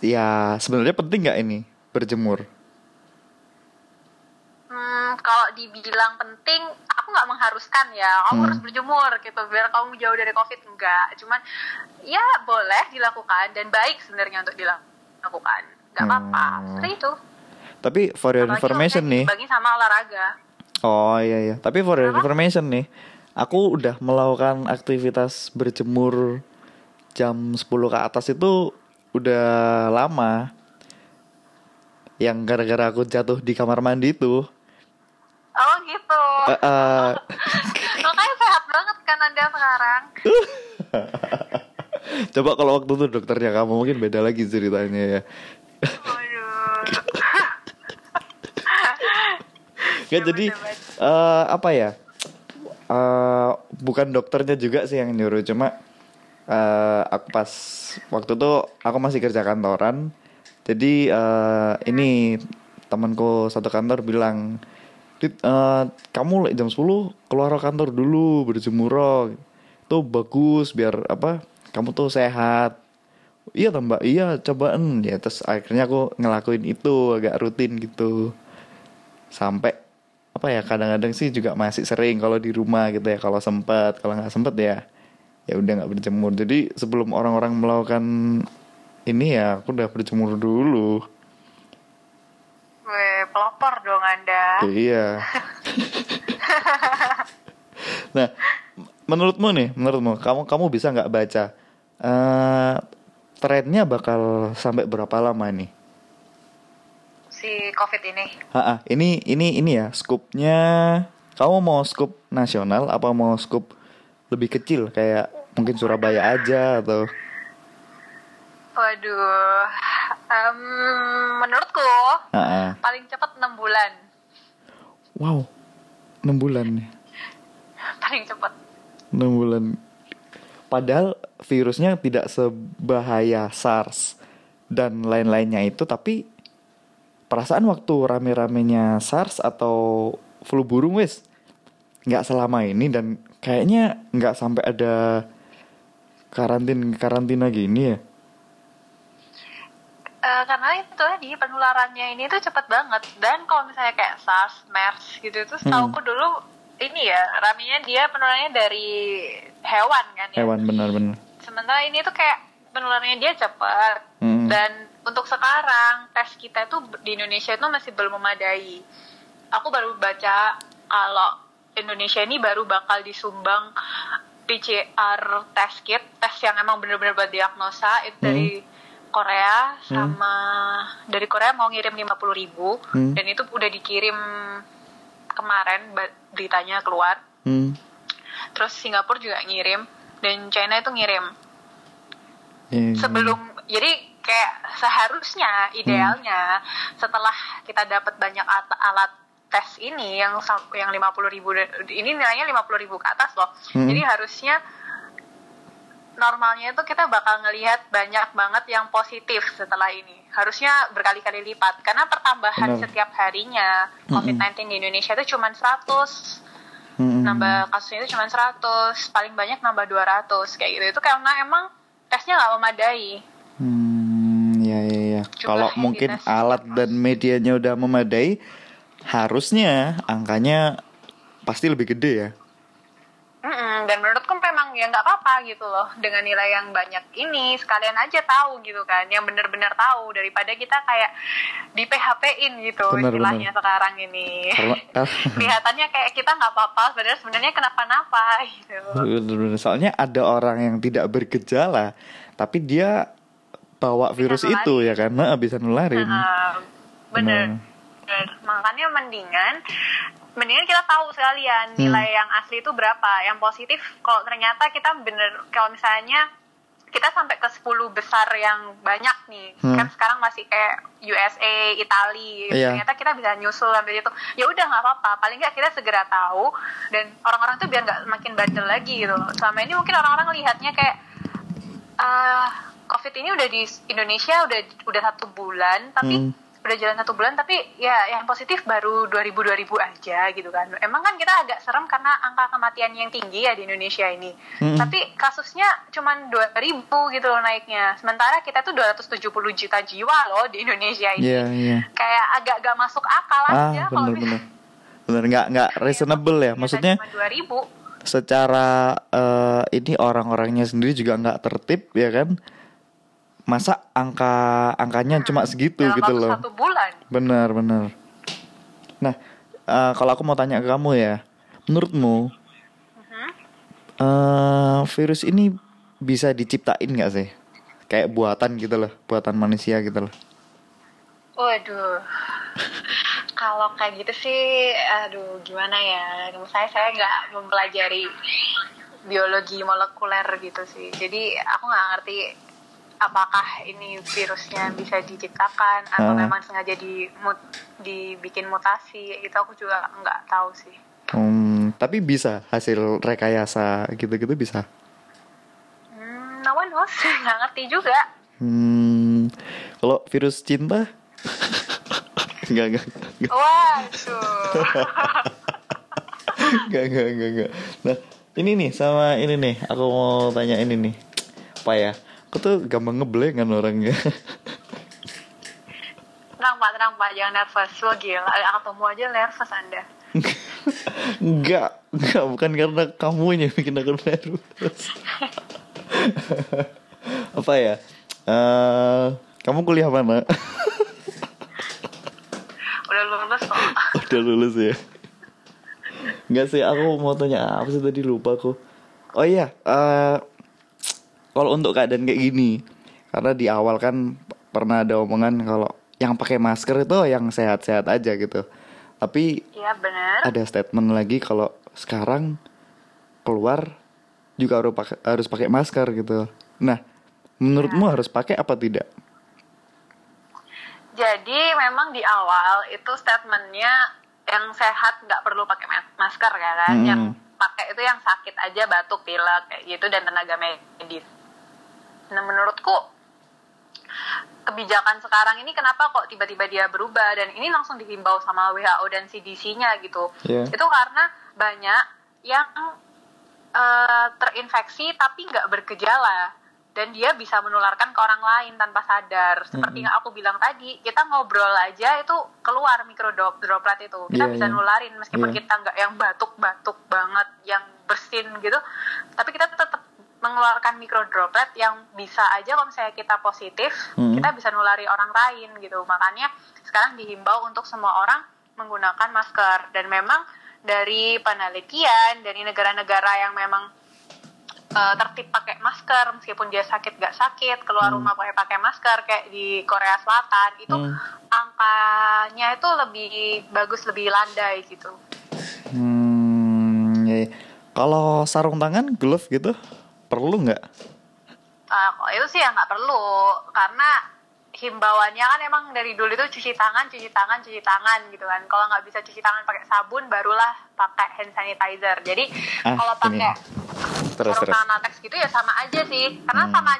Speaker 1: ya sebenarnya penting nggak ini berjemur?
Speaker 2: Hmm, kalau dibilang penting, aku nggak mengharuskan ya. Kamu hmm. harus berjemur gitu biar kamu jauh dari covid enggak. Cuman ya boleh dilakukan dan baik sebenarnya untuk dilakukan. Apa-apa. Hmm. Seperti itu.
Speaker 1: Tapi for your information nih.
Speaker 2: Bagi sama olahraga.
Speaker 1: Oh iya iya. Tapi for your information nih, aku udah melakukan aktivitas berjemur jam 10 ke atas itu udah lama. Yang gara-gara aku jatuh di kamar mandi itu.
Speaker 2: Oh gitu.
Speaker 1: Uh, uh,
Speaker 2: Makanya sehat banget kan Anda sekarang.
Speaker 1: Coba kalau waktu itu dokternya kamu mungkin beda lagi ceritanya ya. Gak jadi uh, apa ya? Uh, bukan dokternya juga sih yang nyuruh cuma uh, aku pas waktu itu aku masih kerja kantoran. Jadi uh, ini temanku satu kantor bilang, uh, kamu jam 10 keluar kantor dulu berjemur itu bagus biar apa kamu tuh sehat. Iya tambah iya cobaan. Ya terus akhirnya aku ngelakuin itu agak rutin gitu. Sampai apa ya kadang-kadang sih juga masih sering kalau di rumah gitu ya kalau sempat kalau nggak sempet ya ya udah nggak berjemur. Jadi sebelum orang-orang melakukan ini ya aku udah berjemur dulu.
Speaker 2: Weh, pelopor dong anda.
Speaker 1: Iya. Nah menurutmu nih menurutmu kamu kamu bisa nggak baca uh, trennya bakal sampai berapa lama nih?
Speaker 2: Si covid ini.
Speaker 1: Ha, ini ini ini ya skupnya kamu mau skup nasional apa mau skup lebih kecil kayak mungkin Surabaya aja atau?
Speaker 2: Waduh um, menurutku
Speaker 1: Ha,
Speaker 2: paling cepat enam bulan.
Speaker 1: Wow enam bulan nih.
Speaker 2: Paling cepat.
Speaker 1: Enam bulan. Padahal virusnya tidak sebahaya SARS dan lain-lainnya itu tapi perasaan waktu rame-ramenya SARS atau flu burung wes nggak selama ini dan kayaknya nggak sampai ada karantin karantina gini ya
Speaker 2: Uh, karena itu tadi penularannya ini tuh cepat banget dan kalau misalnya kayak SARS, MERS gitu itu setahuku
Speaker 1: Hmm.
Speaker 2: dulu ini ya raminya dia penularannya dari hewan kan ya.
Speaker 1: hewan benar-benar
Speaker 2: Sementara ini tuh kayak penularannya dia cepat
Speaker 1: Hmm.
Speaker 2: dan untuk sekarang tes kita itu di Indonesia itu masih belum memadai. Aku baru baca kalau Indonesia ini baru bakal disumbang PCR test kit, tes yang emang bener-bener buat diagnosa itu
Speaker 1: Hmm.
Speaker 2: dari Korea sama dari Korea mau ngirim 50.000 ribu
Speaker 1: Hmm.
Speaker 2: dan itu udah dikirim kemarin beritanya keluar.
Speaker 1: hmm.
Speaker 2: Terus Singapura juga ngirim dan China itu ngirim
Speaker 1: Ya,
Speaker 2: sebelum jadi kayak seharusnya idealnya setelah kita dapat banyak at- alat tes ini yang yang 50.000 ribu ini nilainya 50.000 ribu ke atas loh
Speaker 1: Hmm.
Speaker 2: jadi harusnya normalnya itu kita bakal ngelihat banyak banget yang positif setelah ini harusnya berkali-kali lipat karena pertambahan
Speaker 1: Benar.
Speaker 2: setiap harinya COVID-19 di Indonesia itu cuma 100
Speaker 1: Hmm.
Speaker 2: nambah kasusnya itu cuma 100 paling banyak nambah 200 kayak gitu itu karena emang tesnya nggak memadai
Speaker 1: Hmm, ya ya ya. Kalau mungkin alat dan medianya udah memadai, harusnya angkanya pasti lebih gede ya.
Speaker 2: Mm-mm, dan menurutku memang ya nggak apa-apa gitu loh dengan nilai yang banyak ini sekalian aja tahu gitu kan yang bener-bener tahu daripada kita kayak di PHP-in gitu
Speaker 1: Benar,
Speaker 2: istilahnya
Speaker 1: benar.
Speaker 2: sekarang ini kelihatannya kayak kita nggak apa-apa sebenarnya sebenarnya kenapa-napa gitu
Speaker 1: Bener-bener. soalnya ada orang yang tidak bergejala, tapi dia bawa virus itu ya karena bisa nularin.
Speaker 2: Nah, bener
Speaker 1: Benar.
Speaker 2: Bener. Makanya mendingan mendingan kita tahu sekalian
Speaker 1: Hmm.
Speaker 2: nilai yang asli itu berapa yang positif kalau ternyata kita bener kalau misalnya kita sampai ke 10 besar yang banyak nih
Speaker 1: Hmm.
Speaker 2: kan sekarang masih kayak USA, Itali
Speaker 1: Iya.
Speaker 2: ternyata kita bisa nyusul sampai itu ya udah nggak apa-apa paling nggak kita segera tahu dan orang-orang tuh biar nggak makin bandel lagi gitu selama ini mungkin orang-orang lihatnya kayak ah COVID ini udah di Indonesia udah udah satu bulan tapi
Speaker 1: Hmm.
Speaker 2: Udah jalan satu bulan tapi ya yang positif baru 2000 2000 aja gitu kan emang kan kita agak serem karena angka kematian yang tinggi ya di Indonesia ini
Speaker 1: Hmm.
Speaker 2: tapi kasusnya cuman 2000 gitu loh naiknya sementara kita tuh 270 juta jiwa loh di Indonesia ini
Speaker 1: Iya iya.
Speaker 2: kayak agak gak masuk akal
Speaker 1: Ah
Speaker 2: aja kalau
Speaker 1: bener-bener. Bener nggak nggak reasonable ya. Maksudnya
Speaker 2: cuma 2000
Speaker 1: secara eh, ini orang-orangnya sendiri juga nggak tertib ya kan. Masa angka angkanya cuma segitu
Speaker 2: dalam
Speaker 1: gitu loh.
Speaker 2: satu bulan
Speaker 1: Benar, benar. Nah, uh, kalau aku mau tanya ke kamu ya, menurutmu uh-huh. uh, virus ini bisa diciptain nggak sih? Kayak buatan gitu loh, buatan manusia gitu loh.
Speaker 2: Waduh, kalau kayak gitu sih, aduh gimana ya? Saya saya nggak mempelajari biologi molekuler gitu sih. Jadi aku nggak ngerti apakah ini virusnya bisa diciptakan atau uh. memang sengaja di mut, dibikin mutasi itu aku juga nggak tahu sih.
Speaker 1: Hmm, tapi bisa hasil rekayasa gitu-gitu bisa?
Speaker 2: Hmm, no one knows nggak ngerti juga.
Speaker 1: Hmm, kalau virus cinta? Nggak nggak.
Speaker 2: Waduh.
Speaker 1: Nggak nggak nggak nggak. Nah ini nih sama ini nih aku mau tanya ini nih. Apa ya aku tuh gampang ngeblank kan orangnya.
Speaker 2: Tenang pak tenang pak. Jangan nervous. Lo gila. Ada ketemu aja nervous anda.
Speaker 1: Enggak. Enggak bukan karena kamu yang bikin aku nervous. Apa ya? Uh, kamu kuliah mana?
Speaker 2: Udah lulus kok
Speaker 1: udah lulus ya? Enggak sih, aku mau tanya apa sih tadi? Lupa aku. Oh iya, uh, kalau untuk keadaan kayak gini karena di awal kan pernah ada omongan kalau yang pakai masker itu yang sehat-sehat aja gitu tapi
Speaker 2: ya, bener.
Speaker 1: ada statement lagi kalau sekarang keluar juga harus pakai harus pakai masker gitu nah menurutmu ya. harus pakai apa tidak
Speaker 2: jadi memang di awal itu statementnya yang sehat nggak perlu pakai masker ya kan hmm. yang pakai itu yang sakit aja batuk pilek kayak gitu dan tenaga medis Nah menurutku kebijakan sekarang ini kenapa kok tiba-tiba dia berubah dan ini langsung dihimbau sama WHO dan CDC-nya gitu. Yeah. Itu karena banyak yang uh, terinfeksi tapi nggak bergejala dan dia bisa menularkan ke orang lain tanpa sadar. Seperti mm -hmm. yang aku bilang tadi, kita ngobrol aja itu keluar mikrodroplet itu. Kita yeah, bisa yeah. nularin meskipun yeah. kita nggak yang batuk-batuk banget, yang bersin gitu, tapi kita tetap mengeluarkan mikrodroplet yang bisa aja kalau misalnya kita positif hmm. kita bisa nulari orang lain gitu makanya sekarang dihimbau untuk semua orang menggunakan masker dan memang dari penelitian dari negara-negara yang memang uh, tertib pakai masker meskipun dia sakit gak sakit keluar hmm. rumah pakai pakai masker kayak di Korea Selatan itu hmm. angkanya itu lebih bagus lebih landai gitu.
Speaker 1: Hmm, ya. Kalau sarung tangan, glove gitu? Perlu nggak?
Speaker 2: Uh, itu sih ya nggak perlu karena himbauannya kan emang dari dulu itu cuci tangan, cuci tangan, cuci tangan gitu kan. Kalau nggak bisa cuci tangan pakai sabun, barulah pakai hand sanitizer. Jadi ah, kalau pakai sarung tangan latex gitu ya sama aja sih, karena hmm. sama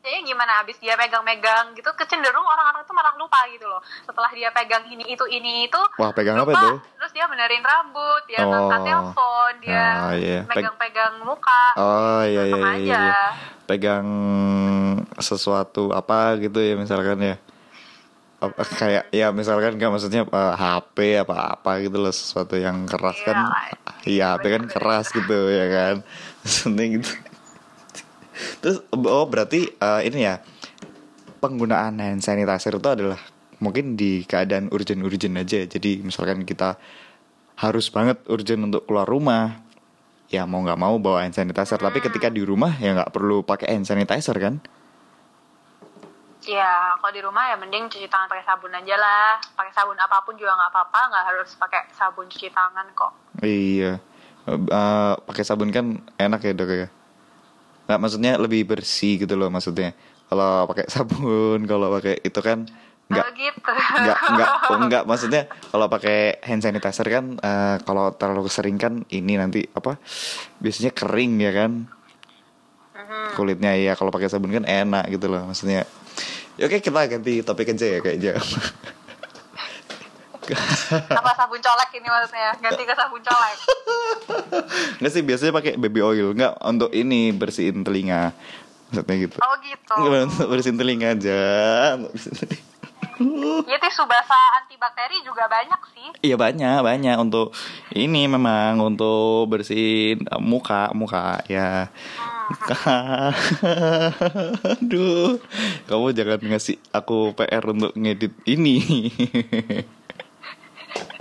Speaker 2: ya gimana habis dia pegang-megang gitu kecenderung orang-orang tuh malah lupa gitu loh. Setelah dia pegang ini itu ini itu
Speaker 1: wah pegang lupa, apa itu?
Speaker 2: Terus dia benerin rambut dia oh. ngangkat telepon dia ah, iya. pegang-pegang muka.
Speaker 1: Oh iya iya, iya, iya, iya. pegang sesuatu apa gitu ya misalkan ya? Apa, kayak ya misalkan nggak maksudnya uh, eh, HP apa apa gitu loh sesuatu yang keras kan. iya HP kan keras gitu ya kan? Maksudnya gitu Terus oh berarti uh, ini ya penggunaan hand sanitizer itu adalah mungkin di keadaan urgent-urgent aja. Jadi misalkan kita harus banget urgent untuk keluar rumah, ya mau nggak mau bawa hand sanitizer. Hmm. Tapi ketika di rumah ya nggak perlu pakai hand sanitizer kan?
Speaker 2: Ya, kalau di rumah ya mending cuci tangan pakai sabun aja lah. Pakai sabun apa pun juga nggak apa-apa, nggak harus pakai sabun cuci tangan kok.
Speaker 1: Iya, uh, pakai sabun kan enak ya dok ya nggak maksudnya lebih bersih gitu loh maksudnya kalau pakai sabun kalau pakai itu kan nggak oh gitu. nggak nggak oh, nggak maksudnya kalau pakai hand sanitizer kan uh, kalau terlalu sering kan ini nanti apa biasanya kering ya kan uh-huh. kulitnya ya kalau pakai sabun kan enak gitu loh maksudnya ya, oke kita ganti topik aja ya kayaknya
Speaker 2: apa sabun colek ini maksudnya ganti ke sabun colek.
Speaker 1: Nggak sih biasanya pakai baby oil. Nggak untuk ini bersihin telinga. Maksudnya gitu.
Speaker 2: Oh gitu.
Speaker 1: Nggak untuk bersihin telinga aja.
Speaker 2: Iya tisu basah antibakteri juga banyak sih.
Speaker 1: Iya banyak banyak. Untuk ini memang untuk bersihin muka muka ya. Hmm. Aduh, kamu jangan ngasih aku PR untuk ngedit ini.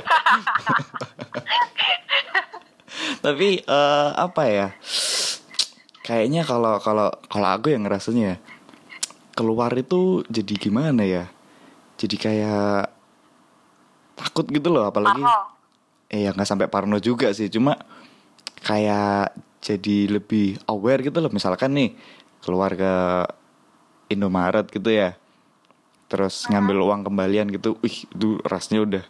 Speaker 1: tapi uh, apa ya? Kayaknya kalau kalau kalau aku yang ngerasanya ya, keluar itu jadi gimana ya? Jadi kayak takut gitu loh apalagi eh ya nggak sampai parno juga sih. Cuma kayak jadi lebih aware gitu loh. Misalkan nih keluar ke Indomaret gitu ya. Terus ngambil uang kembalian gitu. Ih itu rasnya udah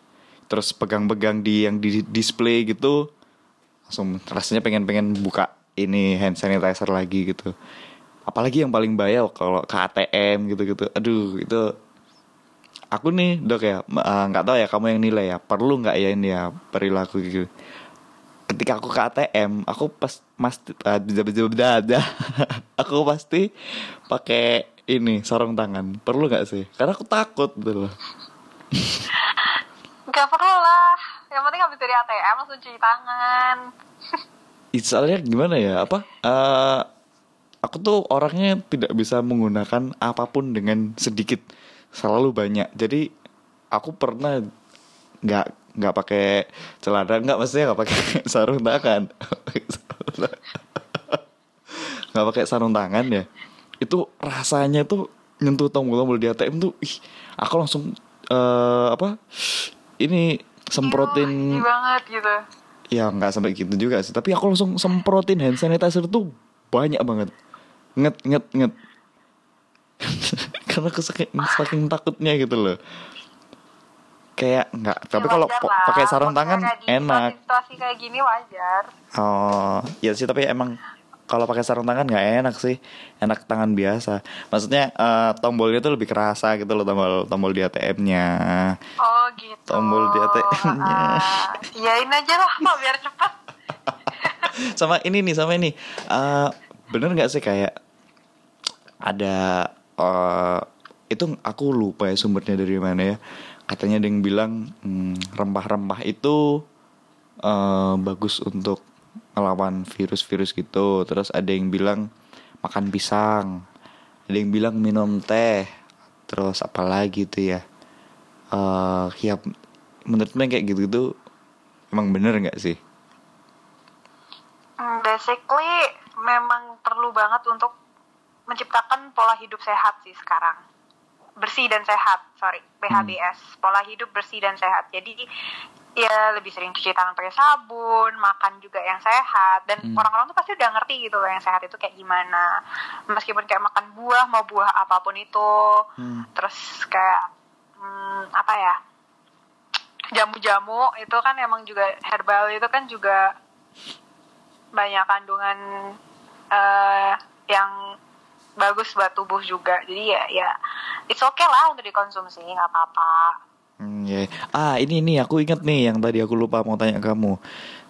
Speaker 1: terus pegang-pegang di yang di display gitu langsung rasanya pengen-pengen buka ini hand sanitizer lagi gitu. Apalagi yang paling bahaya kalau ke ATM gitu-gitu. Aduh itu aku nih dok ya eh, nggak uh, tahu ya kamu yang nilai ya perlu nggak ya ini ya perilaku gitu. Ketika aku ke ATM aku pas mas uh, aku pasti pakai ini sarung tangan. Perlu nggak sih? Karena aku takut gitu loh
Speaker 2: nggak perlu lah. Yang penting habis dari ATM langsung cuci tangan.
Speaker 1: Soalnya gimana ya apa uh, aku tuh orangnya tidak bisa menggunakan apa pun dengan sedikit selalu banyak. Jadi aku pernah nggak nggak pakai celana nggak maksudnya nggak pakai sarung tangan. Nggak pakai sarung tangan ya. Itu rasanya tuh nyentuh tombol-tombol di ATM tuh ih aku langsung uh, apa ini semprotin
Speaker 2: Eww, banget gitu.
Speaker 1: Ya nggak sampai gitu juga sih. Tapi aku langsung semprotin hand sanitizer tuh banyak banget. Nget nget nget. Karena aku saking, saking takutnya gitu loh. Kayak nggak tapi ya, kalau pakai sarung tangan enak.
Speaker 2: situasi kayak gini wajar.
Speaker 1: Oh ya sih tapi emang kalau pakai sarung tangan nggak enak sih. Enak tangan biasa. Maksudnya uh, tombolnya tuh lebih kerasa gitu loh tombol tombol di ATM-nya
Speaker 2: oh gitu.
Speaker 1: Tombol di ATM-nya uh,
Speaker 2: iyain aja lah mau biar cepat
Speaker 1: sama ini nih sama ini. Uh, bener nggak sih kayak ada uh, itu aku lupa ya sumbernya dari mana ya. Katanya ada yang bilang hmm, rempah-rempah hmm, itu uh, bagus untuk ngelawan virus-virus gitu. Terus ada yang bilang makan pisang ada yang bilang minum teh terus apa lagi tuh ya? Uh, ya menurut kayak gitu gitu emang bener nggak sih?
Speaker 2: Hmm, basically memang perlu banget untuk menciptakan pola hidup sehat sih sekarang. Bersih dan sehat sorry PHBS hmm. pola hidup bersih dan sehat. Jadi ya lebih sering cuci tangan pakai sabun makan juga yang sehat. Dan hmm. orang-orang tuh pasti udah ngerti gitu loh yang sehat itu kayak gimana. Meskipun kayak makan buah mau buah apa pun itu. Hmm. terus kayak hmm, apa ya jamu-jamu itu kan emang juga herbal itu kan juga banyak kandungan uh, yang bagus buat tubuh juga. Jadi ya ya it's okay lah untuk dikonsumsi nggak apa-apa
Speaker 1: hmm, yeah. ah ini ini aku inget nih yang tadi aku lupa mau tanya kamu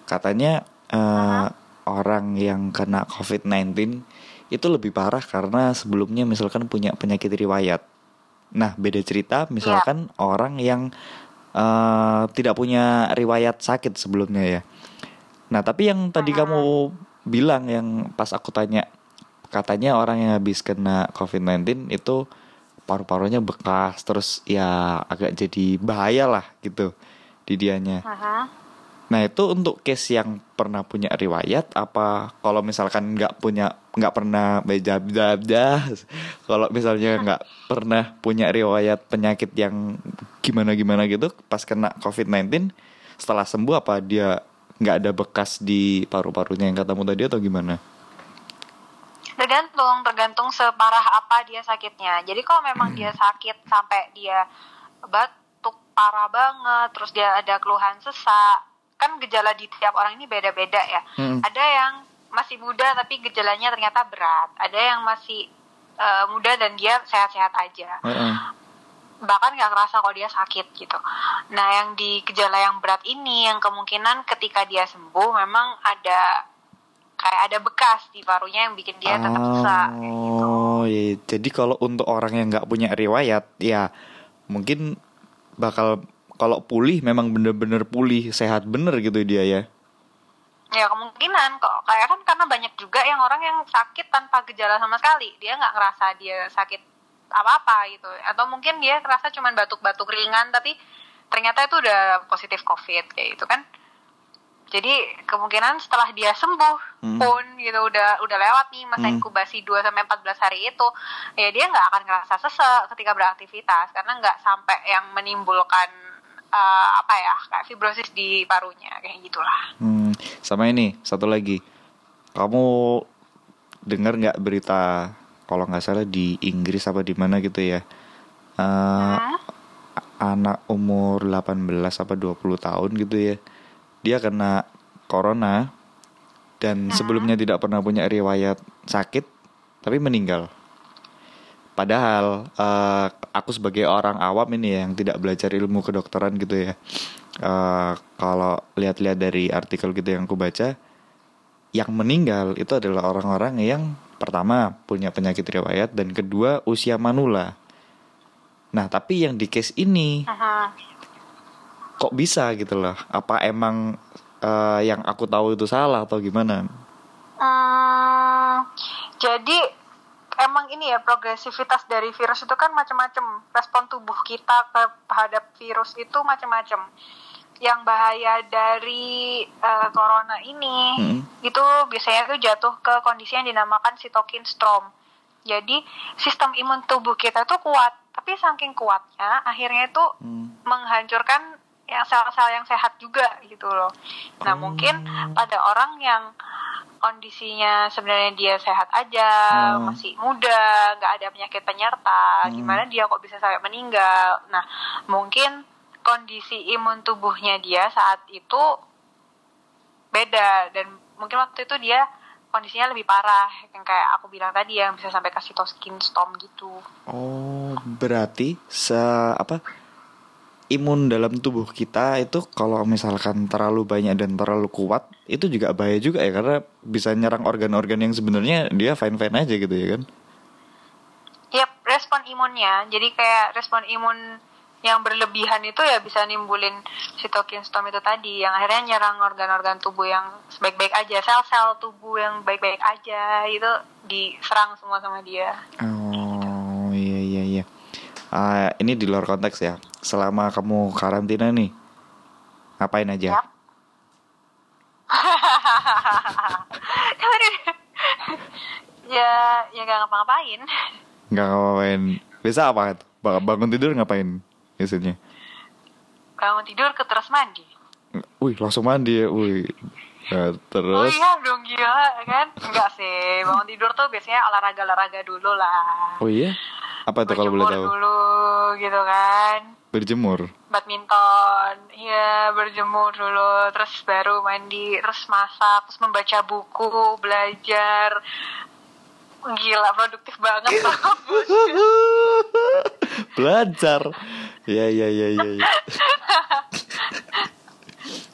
Speaker 1: katanya uh, orang yang kena covid-19 itu lebih parah karena sebelumnya misalkan punya penyakit riwayat nah beda cerita misalkan yeah. orang yang uh, tidak punya riwayat sakit sebelumnya ya nah tapi yang tadi uh-huh. kamu bilang yang pas aku tanya katanya orang yang habis kena COVID-19 itu paru-parunya bekas terus ya agak jadi bahaya lah gitu di dianya. Nah itu untuk case yang pernah punya riwayat apa kalau misalkan nggak punya nggak pernah beda kalau misalnya nggak pernah punya riwayat penyakit yang gimana gimana gitu pas kena COVID-19 setelah sembuh apa dia nggak ada bekas di paru-parunya yang katamu tadi atau gimana?
Speaker 2: Tergantung tergantung separah apa dia sakitnya. Jadi kalau memang dia sakit sampai dia batuk parah banget terus dia ada keluhan sesak kan gejala di tiap orang ini beda-beda ya. Hmm. ada yang masih muda tapi gejalanya ternyata berat. Ada yang masih uh, muda dan dia sehat-sehat aja. Hmm. bahkan nggak kerasa kalau dia sakit gitu. Nah yang di gejala yang berat ini yang kemungkinan ketika dia sembuh memang ada kayak ada bekas di parunya yang bikin dia tetap susah gitu.
Speaker 1: Oh, iya. Jadi kalau untuk orang yang nggak punya riwayat, ya mungkin bakal kalau pulih memang bener-bener pulih sehat bener gitu dia ya.
Speaker 2: Ya kemungkinan kok kayak kan karena banyak juga yang orang yang sakit tanpa gejala sama sekali dia nggak ngerasa dia sakit apa apa gitu atau mungkin dia ngerasa cuman batuk-batuk ringan tapi ternyata itu udah positif covid kayak gitu kan jadi kemungkinan setelah dia sembuh hmm. pun gitu udah udah lewat nih masa hmm. inkubasi 2 sampai 14 hari itu ya dia nggak akan ngerasa sesek ketika beraktivitas karena nggak sampai yang menimbulkan uh, apa ya kayak fibrosis di parunya kayak gitulah.
Speaker 1: Hmm, sama ini satu lagi. Kamu dengar nggak berita kalau nggak salah di Inggris apa di mana gitu ya? Uh, hmm? anak umur 18 apa 20 tahun gitu ya dia kena corona dan hmm. sebelumnya tidak pernah punya riwayat sakit tapi meninggal. Padahal uh, aku sebagai orang awam ini ya, yang tidak belajar ilmu kedokteran gitu ya. Uh, kalau lihat-lihat dari artikel gitu yang aku baca, yang meninggal itu adalah orang-orang yang pertama punya penyakit riwayat dan kedua usia manula. Nah, tapi yang di case ini kok bisa gitu loh? Apa emang uh, yang aku tahu itu salah atau gimana?
Speaker 2: Hmm, jadi emang ini ya progresivitas dari virus itu kan macam-macam. Respon tubuh kita terhadap virus itu macam-macam. Yang bahaya dari uh, corona ini hmm. itu biasanya tuh jatuh ke kondisi yang dinamakan sitokin storm jadi sistem imun tubuh kita tuh kuat. Tapi saking kuatnya akhirnya itu hmm. menghancurkan yang sel-sel yang sehat juga gitu loh. Nah oh. mungkin pada orang yang kondisinya sebenarnya dia sehat aja, hmm. masih muda, nggak ada penyakit penyerta, hmm. gimana dia kok bisa sampai meninggal? Nah mungkin kondisi imun tubuhnya dia saat itu beda dan mungkin waktu itu dia kondisinya lebih parah yang kayak aku bilang tadi yang bisa sampai kasih skin storm gitu.
Speaker 1: Oh, berarti se apa imun dalam tubuh kita itu kalau misalkan terlalu banyak dan terlalu kuat itu juga bahaya juga ya karena bisa nyerang organ-organ yang sebenarnya dia fine-fine aja gitu ya kan?
Speaker 2: Yap, respon imunnya. Jadi kayak respon imun yang berlebihan itu ya bisa nimbulin sitokin storm itu tadi yang akhirnya nyerang organ-organ tubuh yang baik-baik aja, sel-sel tubuh yang baik-baik aja itu diserang semua sama dia.
Speaker 1: Oh, iya iya iya. Uh, ini di luar konteks ya selama kamu karantina nih ngapain aja? Ya.
Speaker 2: ya, ya gak ngapa-ngapain.
Speaker 1: Gak ngapain. Bisa apa? Bangun tidur ngapain biasanya?
Speaker 2: Bangun tidur ke terus mandi.
Speaker 1: Wih, langsung mandi ya, wih.
Speaker 2: Ya, terus. Oh iya dong gila kan? Enggak sih, bangun tidur tuh biasanya olahraga-olahraga dulu lah.
Speaker 1: Oh iya? Apa tuh kalau boleh tahu?
Speaker 2: dulu gitu kan
Speaker 1: berjemur
Speaker 2: badminton ya berjemur dulu terus baru mandi terus masak terus membaca buku belajar gila produktif banget
Speaker 1: belajar ya ya ya ya, ya.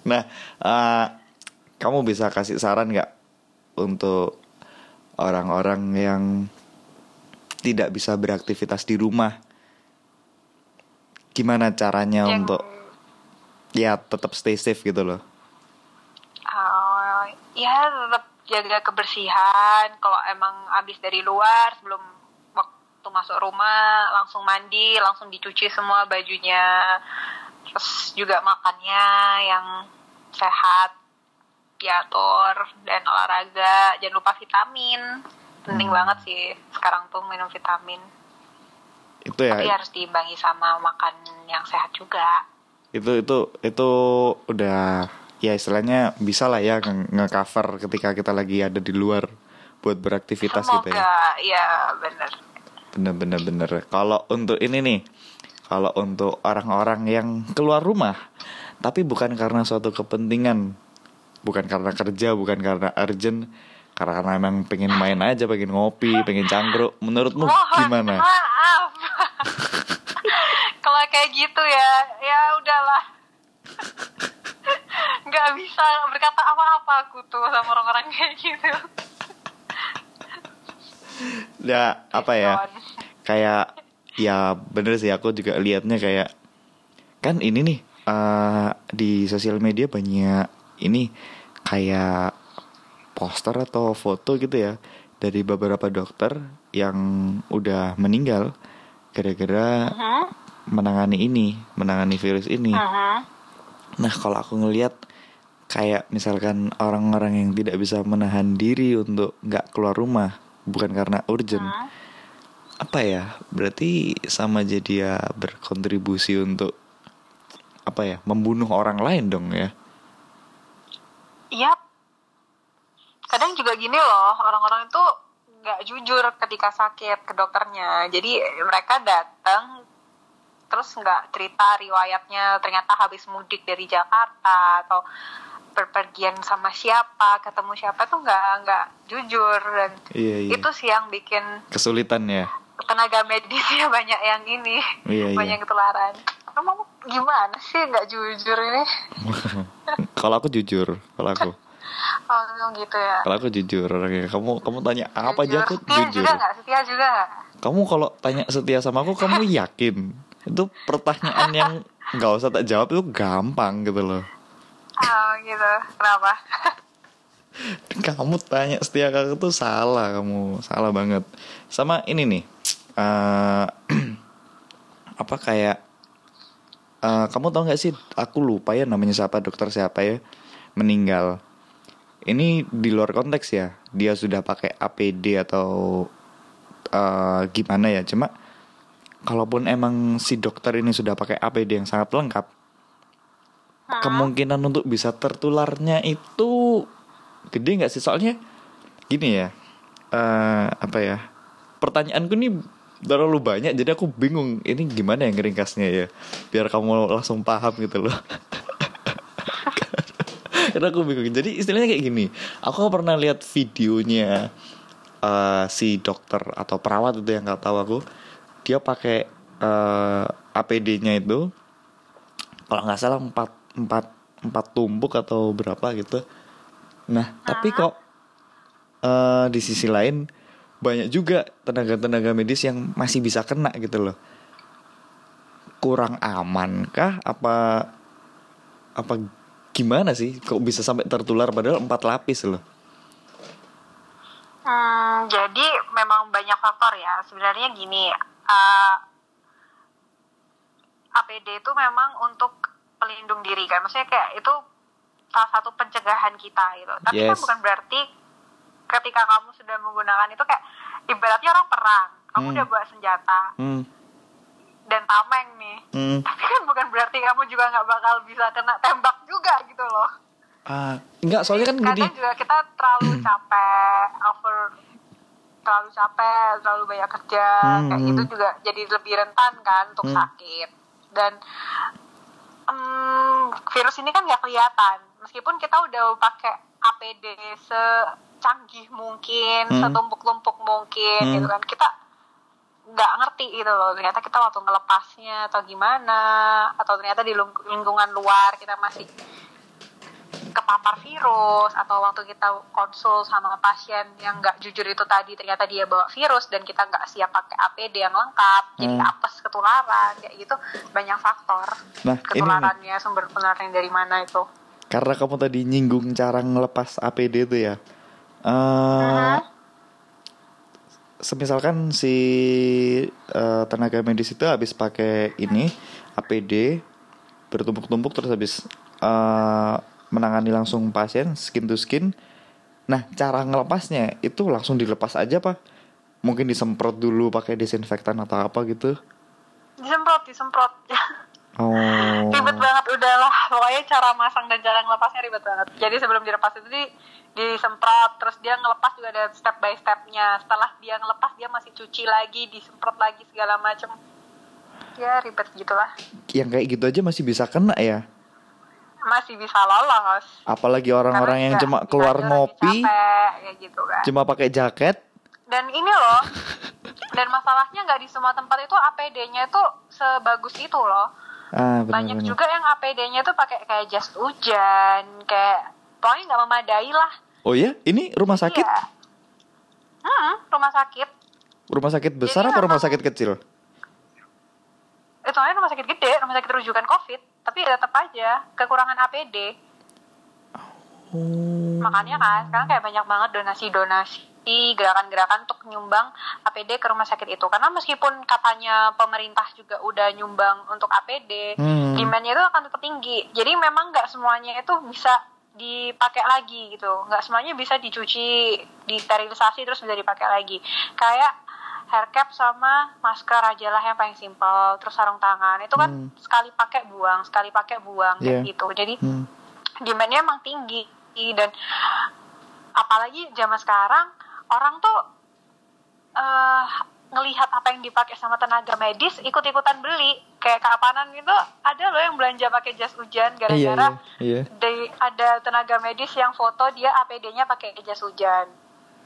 Speaker 1: nah uh, kamu bisa kasih saran nggak untuk orang-orang yang tidak bisa beraktivitas di rumah gimana caranya yang... untuk ya tetap stay safe gitu loh?
Speaker 2: Uh, ya tetap jaga kebersihan. Kalau emang habis dari luar sebelum waktu masuk rumah langsung mandi, langsung dicuci semua bajunya. Terus juga makannya yang sehat, diatur dan olahraga. Jangan lupa vitamin. Penting hmm. banget sih sekarang tuh minum vitamin
Speaker 1: itu ya
Speaker 2: tapi harus diimbangi sama makan yang sehat juga
Speaker 1: itu itu itu udah ya istilahnya bisa lah ya nge-cover ketika kita lagi ada di luar buat beraktivitas
Speaker 2: Semoga,
Speaker 1: gitu ya
Speaker 2: ya bener
Speaker 1: bener bener bener kalau untuk ini nih kalau untuk orang-orang yang keluar rumah tapi bukan karena suatu kepentingan bukan karena kerja bukan karena urgent. Karena emang pengen main aja pengen ngopi pengen cangkruk. Menurutmu gimana?
Speaker 2: maaf. Kalau kayak gitu ya ya udahlah. Nggak bisa berkata apa-apa aku tuh sama orang-orang kayak gitu.
Speaker 1: Ya apa ya? Kayak ya bener sih aku juga liatnya kayak kan ini nih uh, di sosial media banyak ini kayak poster atau foto gitu ya dari beberapa dokter yang udah meninggal gara-gara uh-huh. menangani ini, menangani virus ini.
Speaker 2: Uh -huh.
Speaker 1: Nah, kalau aku ngelihat kayak misalkan orang-orang yang tidak bisa menahan diri untuk nggak keluar rumah, bukan karena urgent. Uh. Apa ya? Berarti sama aja dia berkontribusi untuk apa ya? Membunuh orang lain dong ya.
Speaker 2: Iya. Kadang juga gini loh, orang-orang itu nggak jujur ketika sakit ke dokternya. Jadi mereka datang terus nggak cerita riwayatnya ternyata habis mudik dari Jakarta atau berpergian sama siapa ketemu siapa tuh nggak nggak jujur dan
Speaker 1: iya, iya.
Speaker 2: itu sih yang bikin
Speaker 1: kesulitan ya
Speaker 2: tenaga medisnya banyak yang ini
Speaker 1: iya, iya.
Speaker 2: banyak ketularan kamu gimana sih nggak jujur ini
Speaker 1: kalau aku jujur kalau aku
Speaker 2: Oh gitu ya.
Speaker 1: Kalau aku jujur orangnya. Kamu kamu tanya apa
Speaker 2: jujur.
Speaker 1: aja aku
Speaker 2: setia
Speaker 1: jujur.
Speaker 2: Juga gak? Setia juga gak?
Speaker 1: Kamu kalau tanya setia sama aku kamu yakin? Itu pertanyaan yang nggak usah tak jawab itu gampang gitu loh.
Speaker 2: Oh gitu. Kenapa?
Speaker 1: kamu tanya setia ke aku tuh salah kamu salah banget. Sama ini nih. Uh, apa kayak uh, kamu tau gak sih aku lupa ya namanya siapa dokter siapa ya meninggal ini di luar konteks ya dia sudah pakai APD atau uh, gimana ya cuma kalaupun emang si dokter ini sudah pakai APD yang sangat lengkap hmm. kemungkinan untuk bisa tertularnya itu gede nggak sih soalnya gini ya uh, apa ya pertanyaanku nih terlalu banyak jadi aku bingung ini gimana yang ngeringkasnya ya? Biar kamu langsung paham gitu loh. Karena aku bingung. Jadi istilahnya kayak gini aku pernah lihat videonya uh, si dokter atau perawat itu yang nggak tahu aku dia pakai uh, eh, APD-nya itu kalau nggak salah empat empat empat tumpuk atau berapa gitu. Nah tapi kok uh, di sisi lain banyak juga tenaga-tenaga medis yang masih bisa kena gitu loh. Kurang aman kah? Apa apa gimana sih kok bisa sampai tertular padahal empat lapis loh?
Speaker 2: Hmm, jadi memang banyak faktor ya. Sebenarnya gini uh, APD itu memang untuk pelindung diri kan. Maksudnya kayak itu salah satu pencegahan kita gitu. Tapi kan yes. kan bukan berarti ketika kamu sudah menggunakan itu kayak ibaratnya orang perang kamu hmm. udah bawa senjata hmm dan tameng nih hmm. tapi kan bukan berarti kamu juga nggak bakal bisa kena tembak juga gitu loh
Speaker 1: uh, enggak soalnya kan
Speaker 2: kadang
Speaker 1: gini.
Speaker 2: juga kita terlalu capek over terlalu capek terlalu banyak kerja hmm. kayak gitu juga jadi lebih rentan kan untuk hmm. sakit dan um, virus ini kan nggak kelihatan meskipun kita udah pakai APD secanggih mungkin hmm. setumpuk-tumpuk mungkin hmm. gitu kan kita nggak ngerti gitu loh ternyata kita waktu ngelepasnya atau gimana atau ternyata di lingkungan luar kita masih kepapar virus atau waktu kita konsul sama pasien yang nggak jujur itu tadi ternyata dia bawa virus dan kita nggak siap pakai APD yang lengkap hmm. jadi apes ketularan kayak gitu banyak faktor
Speaker 1: nah,
Speaker 2: ketularannya sumber penularan dari mana itu
Speaker 1: karena kamu tadi nyinggung cara ngelepas APD itu ya uh, semisalkan si uh, tenaga medis itu habis pakai ini APD bertumpuk-tumpuk terus habis uh, menangani langsung pasien skin to skin. Nah, cara ngelepasnya itu langsung dilepas aja pak? Mungkin disemprot dulu pakai desinfektan atau apa gitu?
Speaker 2: Disemprot, disemprot.
Speaker 1: Oh.
Speaker 2: ribet banget udahlah. Pokoknya cara masang dan cara ngelepasnya ribet banget. Jadi sebelum dilepas itu di disemprot terus dia ngelepas juga ada step by stepnya. Setelah dia ngelepas dia masih cuci lagi disemprot lagi segala macem. Ya ribet gitulah.
Speaker 1: Yang kayak gitu aja masih bisa kena ya?
Speaker 2: Masih bisa lolos.
Speaker 1: Apalagi orang-orang yang cuma keluar ngopi
Speaker 2: capek, gitu kan.
Speaker 1: cuma pakai jaket.
Speaker 2: Dan ini loh dan masalahnya nggak di semua tempat itu APD-nya itu sebagus itu loh. Ah, bener, banyak bener. juga yang APD-nya tuh pakai kayak jas hujan kayak pokoknya nggak memadai lah
Speaker 1: Oh ya, ini rumah sakit? Iya.
Speaker 2: Hmm, rumah sakit.
Speaker 1: Rumah sakit besar Jadi apa rumah sakit kecil?
Speaker 2: Itu rumah sakit gede, rumah sakit rujukan COVID, tapi tetap aja kekurangan APD. Oh. Makanya kan sekarang kayak banyak banget donasi-donasi gerakan-gerakan untuk nyumbang APD ke rumah sakit itu karena meskipun katanya pemerintah juga udah nyumbang untuk APD hmm. demandnya itu akan tetap tinggi jadi memang nggak semuanya itu bisa dipakai lagi gitu nggak semuanya bisa dicuci disterilisasi terus bisa dipakai lagi kayak hair cap sama masker aja lah yang paling simpel terus sarung tangan itu kan hmm. sekali pakai buang sekali pakai buang yeah. kayak gitu jadi hmm. demandnya emang tinggi dan apalagi zaman sekarang orang tuh uh, ngelihat apa yang dipakai sama tenaga medis ikut-ikutan beli. Kayak kapanan gitu ada loh yang belanja pakai jas hujan gara-gara iya, iya, iya. ada tenaga medis yang foto dia APD-nya pakai jas hujan.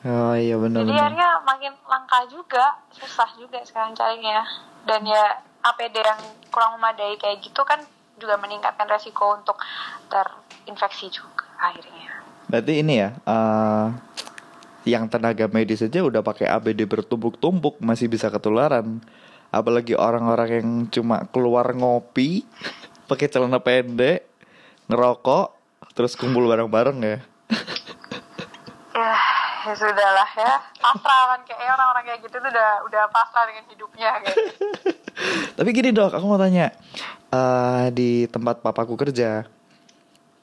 Speaker 1: Oh iya benar
Speaker 2: jadi akhirnya makin langka juga susah juga sekarang carinya. Dan ya APD yang kurang memadai kayak gitu kan juga meningkatkan resiko untuk terinfeksi juga akhirnya.
Speaker 1: Berarti ini ya uh, yang tenaga medis saja udah pakai ABD bertumpuk-tumpuk masih bisa ketularan. Apalagi orang-orang yang cuma keluar ngopi pakai celana pendek ngerokok terus kumpul bareng-bareng ya.
Speaker 2: Ya ya sudahlah ya. Pasrah kan kayak orang-orang kayak gitu tuh udah udah pasrah dengan hidupnya kayak
Speaker 1: tapi gini dok aku mau tanya. Uh, di tempat papaku kerja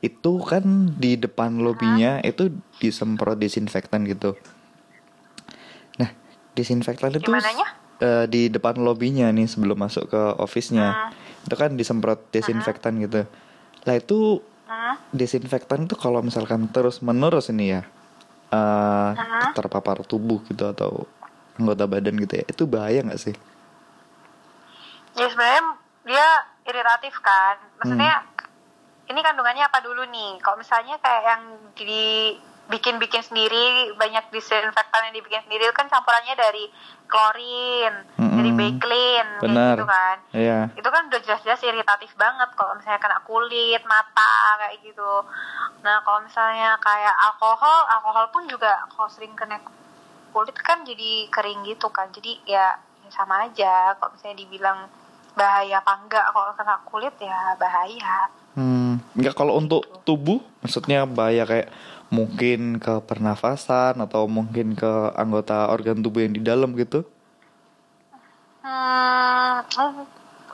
Speaker 1: itu kan di depan lobinya itu disemprot disinfektan gitu. Nah, disinfektan itu uh, di depan lobinya nih sebelum masuk ke office-nya. Hmm. Itu kan disemprot disinfektan hmm. gitu. Lah itu hmm. disinfektan itu kalau misalkan terus menerus ini ya uh, hmm. terpapar tubuh gitu atau anggota badan gitu ya, itu bahaya nggak sih?
Speaker 2: Ya sebenarnya dia iritatif kan. Maksudnya hmm ini kandungannya apa dulu nih kalau misalnya kayak yang di bikin-bikin sendiri banyak disinfektan yang dibikin sendiri kan campurannya dari klorin, mm-hmm. dari bakelin gitu kan.
Speaker 1: Iya.
Speaker 2: Itu kan udah jelas-jelas iritatif banget kalau misalnya kena kulit, mata kayak gitu. Nah, kalau misalnya kayak alkohol, alkohol pun juga kalau sering kena kulit kan jadi kering gitu kan. Jadi ya, ya sama aja kalau misalnya dibilang bahaya apa enggak kalau kena kulit ya bahaya.
Speaker 1: Hmm, enggak kalau untuk tubuh maksudnya bahaya kayak mungkin ke pernafasan atau mungkin ke anggota organ tubuh yang di dalam gitu?
Speaker 2: Hmm,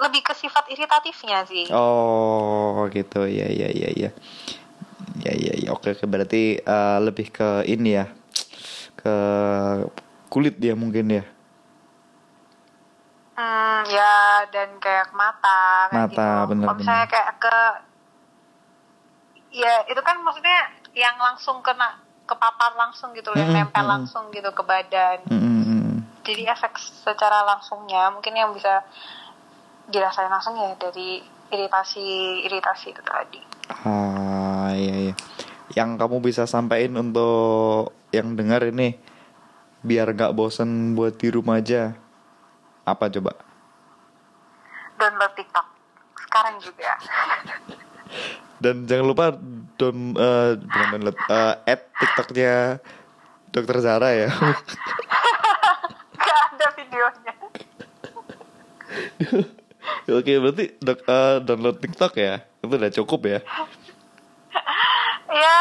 Speaker 2: lebih ke sifat iritatifnya sih.
Speaker 1: Oh, gitu. Ya, ya, ya, ya. Ya, ya, ya. Oke, oke. Berarti uh, lebih ke ini ya. Ke kulit dia mungkin ya.
Speaker 2: Hmm, ya dan kayak mata kayak
Speaker 1: mata gitu. bener
Speaker 2: kalau misalnya kayak ke ya itu kan maksudnya yang langsung kena kepapar langsung gitu loh, yang nempel langsung gitu ke badan. Jadi efek secara langsungnya mungkin yang bisa dirasain langsung ya dari iritasi iritasi itu tadi.
Speaker 1: Ah iya iya. Yang kamu bisa sampaikan untuk yang dengar ini biar gak bosen buat di rumah aja. Apa coba?
Speaker 2: Download TikTok sekarang juga.
Speaker 1: Dan jangan lupa don uh, download uh, add TikToknya Dokter Zara ya.
Speaker 2: Gak ada videonya.
Speaker 1: Oke berarti dok, uh, download TikTok ya itu udah cukup ya?
Speaker 2: ya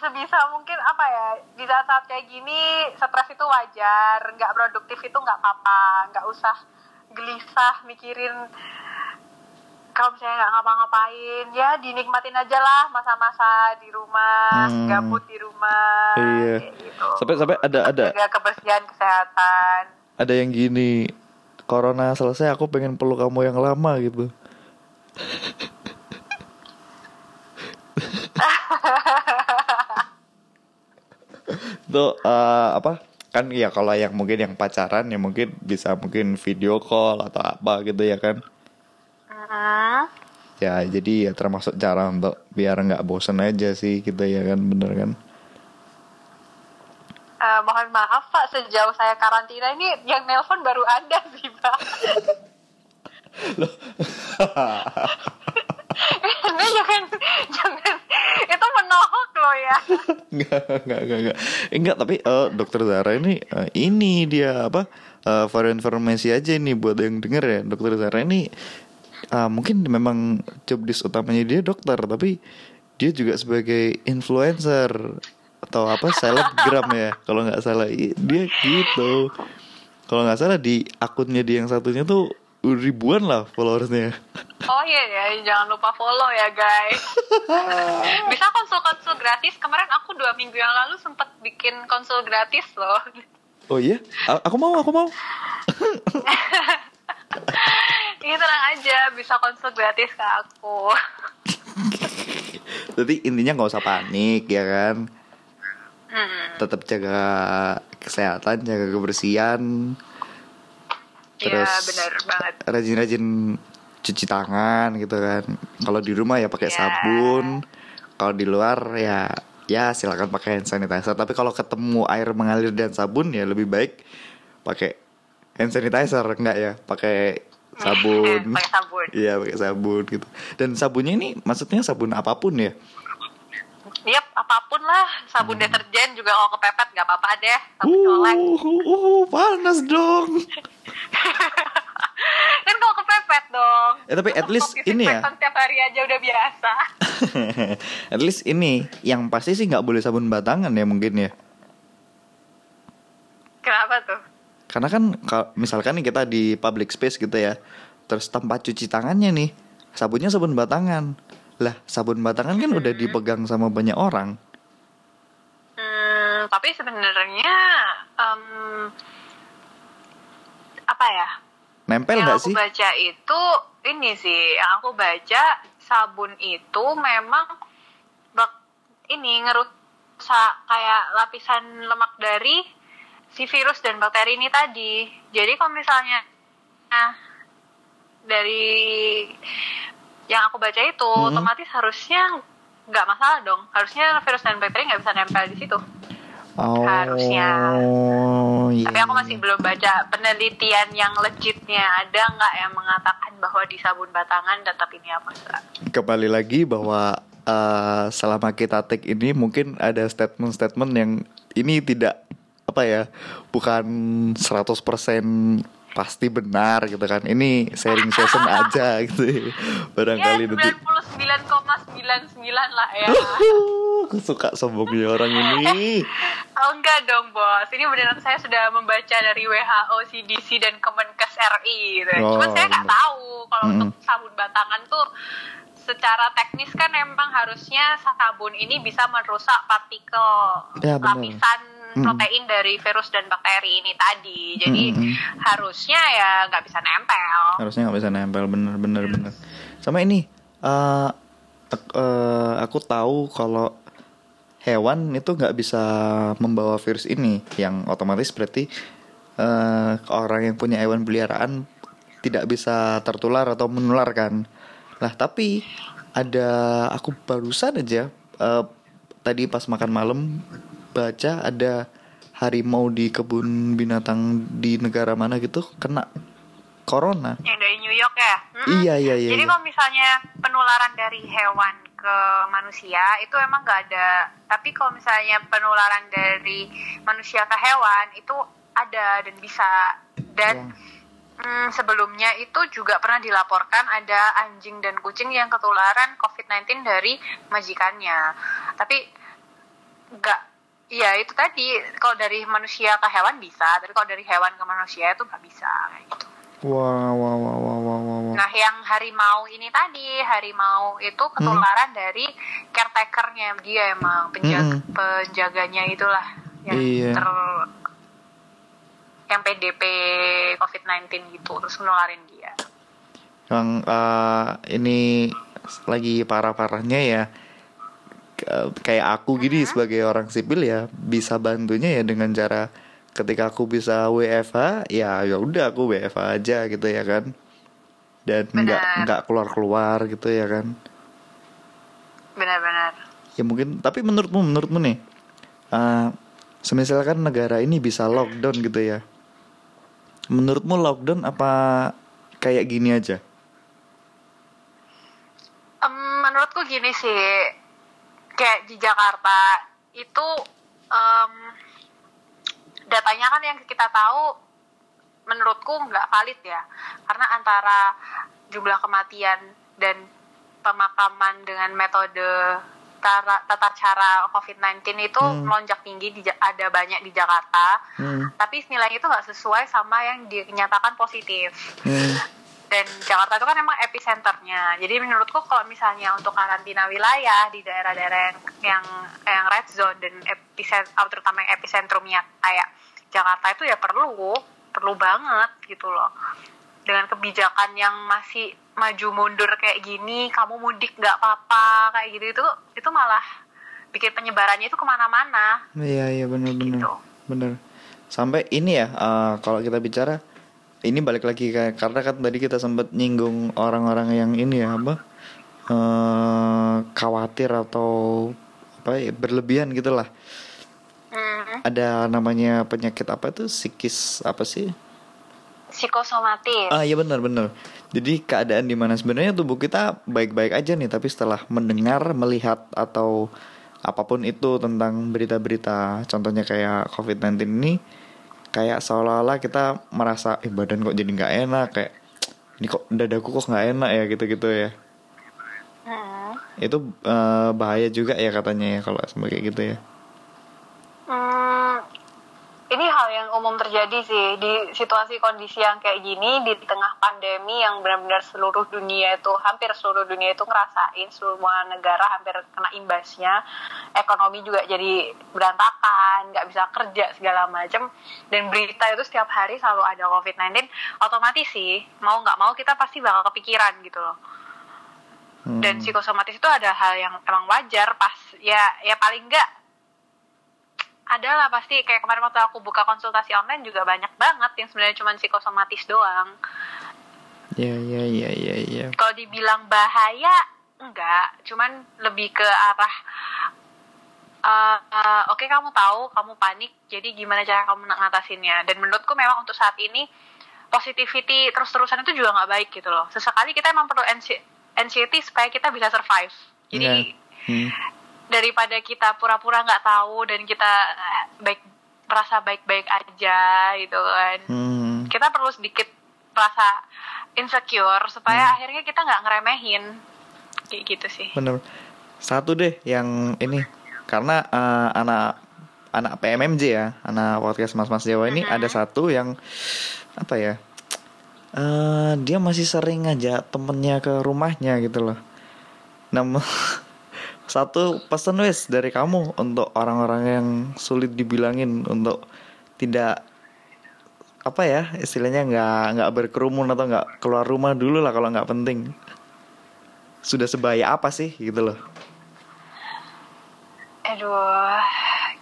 Speaker 2: sebisa mungkin apa ya di saat-saat kayak gini stres itu wajar nggak produktif itu nggak apa-apa nggak usah gelisah mikirin kalau misalnya nggak ngapa-ngapain ya dinikmatin aja lah masa-masa di rumah hmm. gabut di rumah
Speaker 1: iya. gitu. sampai sampai ada ada
Speaker 2: jaga kebersihan kesehatan.
Speaker 1: ada yang gini corona selesai aku pengen peluk kamu yang lama gitu. Tuh uh, apa? Kan ya kalau yang mungkin yang pacaran ya mungkin bisa mungkin video call atau apa gitu ya kan Ya jadi ya termasuk cara untuk biar nggak bosen aja sih kita ya kan bener kan.
Speaker 2: Uh, mohon maaf Pak, sejauh saya karantina ini yang nelpon baru Anda sih Pak. Loh. ini jangan jangan itu menohok loh ya.
Speaker 1: enggak, enggak, enggak, enggak. Enggak, tapi uh, dokter Zara ini uh, ini dia apa? Uh, for informasi aja nih buat yang denger ya. Dokter Zara ini uh, mungkin memang job desk utamanya dia dokter tapi dia juga sebagai influencer atau apa selebgram ya kalau nggak salah. Dia gitu. Kalau nggak salah di akunnya dia yang satunya tuh ribuan lah followersnya.
Speaker 2: Oh iya ya jangan lupa follow ya guys. Bisa konsul konsul gratis. Kemarin aku dua minggu yang lalu sempat bikin konsul gratis loh.
Speaker 1: Oh iya? A aku mau aku mau
Speaker 2: Ini tenang aja, bisa konsul gratis ke aku.
Speaker 1: Jadi intinya nggak usah panik ya kan. Hmm. Tetap jaga kesehatan, jaga kebersihan.
Speaker 2: Iya benar banget.
Speaker 1: Rajin-rajin cuci tangan gitu kan. Kalau di rumah ya pakai yeah. sabun. Kalau di luar ya ya silakan pakai hand sanitizer. Tapi kalau ketemu air mengalir dan sabun ya lebih baik pakai hand sanitizer enggak ya? Pakai sabun.
Speaker 2: pakai sabun.
Speaker 1: Iya, pakai sabun gitu. Dan sabunnya ini maksudnya sabun apa pun ya?
Speaker 2: Yap, apa pun lah. Sabun hmm. deterjen juga kalau kepepet nggak apa-apa deh. Sabun uh,
Speaker 1: Uh, uh, panas dong.
Speaker 2: kan kalau kepepet dong.
Speaker 1: Ya tapi at least ini ya.
Speaker 2: Setiap hari aja udah biasa.
Speaker 1: at least ini yang pasti sih nggak boleh sabun batangan ya mungkin ya.
Speaker 2: Kenapa tuh?
Speaker 1: Karena kan misalkan nih kita di public space gitu ya, terus tempat cuci tangannya nih, sabunnya sabun batangan. Lah, sabun batangan kan udah hmm. dipegang sama banyak orang.
Speaker 2: Hmm, tapi sebenarnya um, apa ya?
Speaker 1: Nempel nggak sih?
Speaker 2: Yang aku baca itu ini sih, yang aku baca sabun itu memang bak ini ngerusak kayak lapisan lemak dari si virus dan bakteri ini tadi. Jadi kalau misalnya nah dari yang aku baca itu hmm. otomatis harusnya nggak masalah dong. Harusnya virus dan bakteri nggak bisa nempel di situ.
Speaker 1: Oh,
Speaker 2: harusnya. Iya. Tapi aku masih belum baca penelitian yang legitnya ada nggak yang mengatakan bahwa di sabun batangan tetap ini apa enggak.
Speaker 1: Kembali lagi bahwa uh, selama kita take ini mungkin ada statement-statement yang ini tidak apa ya bukan 100% pasti benar gitu kan. Ini sharing session aja gitu. Barangkali
Speaker 2: ya, 99,99 lah ya.
Speaker 1: Aku suka sombongnya orang ini.
Speaker 2: Oh enggak dong bos. Ini beneran saya sudah membaca dari WHO CDC dan Kemenkes RI gitu. oh, cuman saya nggak tahu kalau mm -hmm. untuk sabun batangan tuh secara teknis kan emang harusnya sabun ini bisa merusak partikel ya, lapisan hmm. protein dari virus dan bakteri ini tadi. Jadi hmm. harusnya ya nggak bisa nempel.
Speaker 1: Harusnya nggak bisa nempel, bener bener hmm. bener. Sama ini, uh, uh, aku tahu kalau hewan itu nggak bisa membawa virus ini, yang otomatis berarti uh, orang yang punya hewan peliharaan tidak bisa tertular atau menularkan. Lah tapi ada aku barusan aja uh, tadi pas makan malam baca ada harimau di kebun binatang di negara mana gitu kena corona.
Speaker 2: Yang dari New York ya?
Speaker 1: Hmm. Iya iya iya.
Speaker 2: Jadi
Speaker 1: iya.
Speaker 2: kalau misalnya penularan dari hewan ke manusia itu emang gak ada. Tapi kalau misalnya penularan dari manusia ke hewan itu ada dan bisa dan ya. hmm, sebelumnya itu juga pernah dilaporkan ada anjing dan kucing yang ketularan COVID-19 dari majikannya. Tapi nggak Iya itu tadi kalau dari manusia ke hewan bisa, tapi kalau dari hewan ke manusia itu nggak bisa kayak gitu.
Speaker 1: Wah, wah, wah, wah, wah, wah.
Speaker 2: Nah, yang harimau ini tadi, harimau itu ketularan hmm. dari caretakernya dia emang penjaga, hmm. penjaganya itulah yang iya. ter yang PDP COVID-19 gitu terus menularin dia.
Speaker 1: Yang uh, ini lagi parah-parahnya ya kayak aku gini uh-huh. sebagai orang sipil ya bisa bantunya ya dengan cara ketika aku bisa WFH ya ya udah aku WFH aja gitu ya kan. Dan nggak nggak keluar keluar gitu ya kan.
Speaker 2: Benar-benar.
Speaker 1: Ya mungkin tapi menurutmu menurutmu nih uh, semisalkan negara ini bisa lockdown gitu ya. Menurutmu lockdown apa kayak gini aja?
Speaker 2: Um, menurutku gini sih kayak di Jakarta itu um, datanya kan yang kita tahu menurutku nggak valid ya karena antara jumlah kematian dan pemakaman dengan metode tata, tata cara COVID-19 itu hmm. melonjak tinggi di, ada banyak di Jakarta, hmm. tapi nilainya itu nggak sesuai sama yang dinyatakan positif. Hmm. Dan Jakarta itu kan emang epicenternya. Jadi menurutku kalau misalnya untuk karantina wilayah di daerah-daerah yang yang, yang red zone dan epicentrum terutama yang epicentrumnya kayak Jakarta itu ya perlu perlu banget gitu loh dengan kebijakan yang masih maju mundur kayak gini kamu mudik nggak apa-apa kayak gitu itu itu malah bikin penyebarannya itu ke mana-mana
Speaker 1: iya iya benar-benar gitu. benar sampai ini ya uh, kalau kita bicara ini balik lagi kayak karena kan tadi kita sempat nyinggung orang-orang yang ini ya apa uh, khawatir atau apa ya berlebihan gitulah hmm. ada namanya penyakit apa tuh? Psikis apa sih?
Speaker 2: Psikosomatis.
Speaker 1: Ah iya benar benar. Jadi keadaan di mana sebenarnya tubuh kita baik-baik aja nih tapi setelah mendengar melihat atau apa pun itu tentang berita-berita contohnya kayak covid-19 ini kayak seolah-olah kita merasa eh badan kok jadi nggak enak kayak ini kok dadaku kok nggak enak ya gitu-gitu ya. Hmm. itu uh, bahaya juga ya katanya ya kalau sampai kayak gitu ya.
Speaker 2: Hmm, hal yang umum terjadi sih. Di situasi kondisi yang kayak gini di tengah pandemi yang benar-benar seluruh dunia itu hampir seluruh dunia itu ngerasain semua negara hampir kena imbasnya ekonomi juga jadi berantakan nggak bisa kerja segala macam dan berita itu setiap hari selalu ada covid-19 otomatis sih mau nggak mau kita pasti bakal kepikiran gitu loh. Hmm. dan psikosomatis itu ada hal yang emang wajar pas ya ya paling nggak adalah pasti kayak kemarin waktu aku buka konsultasi online juga banyak banget yang sebenarnya cuma psikosomatis doang.
Speaker 1: Iya iya iya iya. Ya.
Speaker 2: Kalau dibilang bahaya enggak, cuman lebih ke arah uh, uh, oke okay, kamu tahu kamu panik, jadi gimana cara kamu ngatasinnya? Dan menurutku memang untuk saat ini positivity terus-terusan itu juga nggak baik gitu loh. Sesekali kita emang perlu anxiety supaya kita bisa survive. Jadi yeah. hmm daripada kita pura-pura nggak -pura tahu dan kita eh, baik merasa baik-baik aja gitu kan hmm. kita perlu sedikit merasa insecure supaya hmm. akhirnya kita nggak ngeremehin kayak gitu sih
Speaker 1: bener satu deh yang ini karena uh, anak anak PMMJ ya anak podcast mas mas Jawa ini -hmm. ada satu yang apa ya uh, dia masih sering ngajak temennya ke rumahnya gitu loh nama satu pesan wes dari kamu untuk orang-orang yang sulit dibilangin untuk tidak apa ya istilahnya nggak nggak berkerumun atau nggak keluar rumah dulu lah kalau nggak penting. Sudah sebaya apa sih gitu loh.
Speaker 2: Aduh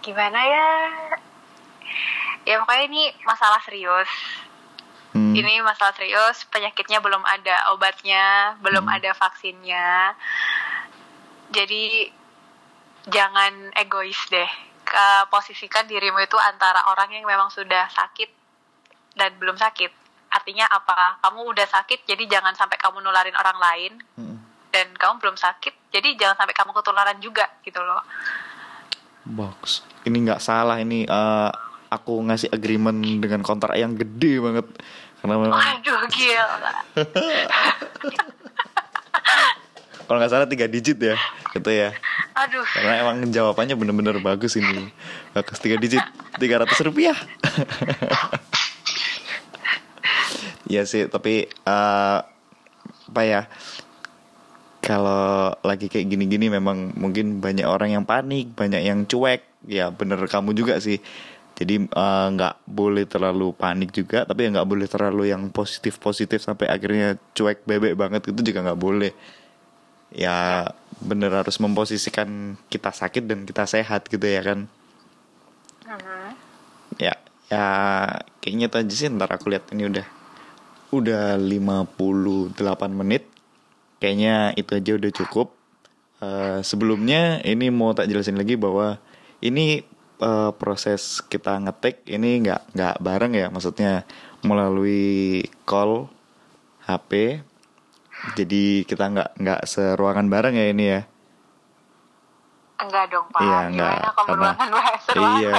Speaker 2: gimana ya? Ya pokoknya ini masalah serius. Hmm. ini masalah serius penyakitnya belum ada obatnya belum hmm. ada vaksinnya jadi jangan egois deh. Ke posisikan dirimu itu antara orang yang memang sudah sakit dan belum sakit. Artinya apa? Kamu udah sakit jadi jangan sampai kamu nularin orang lain. Hmm. dan kamu belum sakit jadi jangan sampai kamu ketularan juga gitu loh.
Speaker 1: Box. Ini nggak salah ini uh, aku ngasih agreement dengan kontrak yang gede banget. Karena memang
Speaker 2: aduh gila
Speaker 1: kalau nggak salah tiga digit ya gitu ya.
Speaker 2: Aduh.
Speaker 1: Karena emang jawabannya bener-bener bagus ini. Bagus tiga digit tiga ratus rupiah. Iya sih tapi uh, apa ya kalau lagi kayak gini-gini memang mungkin banyak orang yang panik banyak yang cuek. Ya bener kamu juga sih. Jadi eh, nggak uh, boleh terlalu panik juga tapi nggak boleh terlalu yang positif positif sampai akhirnya cuek bebek banget itu juga nggak boleh ya bener harus memposisikan kita sakit dan kita sehat gitu ya kan. Uh-huh. ya ya kayaknya itu aja sih ntar aku lihat ini udah udah 58 menit. Kayaknya itu aja udah cukup. Uh, sebelumnya ini mau tak jelasin lagi bahwa ini uh, proses kita ngetik ini nggak nggak bareng ya. Maksudnya melalui call HP jadi kita nggak nggak seruangan bareng ya ini ya?
Speaker 2: Enggak dong pak. Iya
Speaker 1: enggak. Karena iya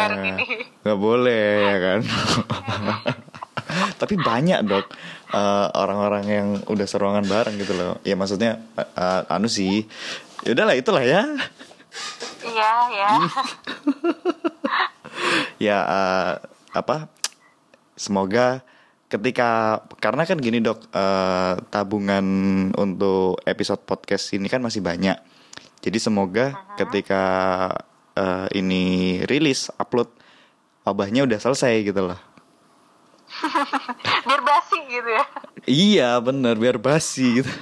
Speaker 1: nggak boleh ya kan. Tapi banyak dok uh, orang-orang yang udah seruangan bareng gitu loh. Ya maksudnya uh, anu sih. Ya udahlah itulah ya.
Speaker 2: Iya, ya.
Speaker 1: ya uh, apa? Semoga ketika karena kan gini dok uh, tabungan untuk episode podcast ini kan masih banyak. Jadi semoga uh -huh. ketika uh, ini rilis upload wabahnya udah selesai gitu loh.
Speaker 2: Biar basi gitu ya?
Speaker 1: Iya bener biar basi gitu.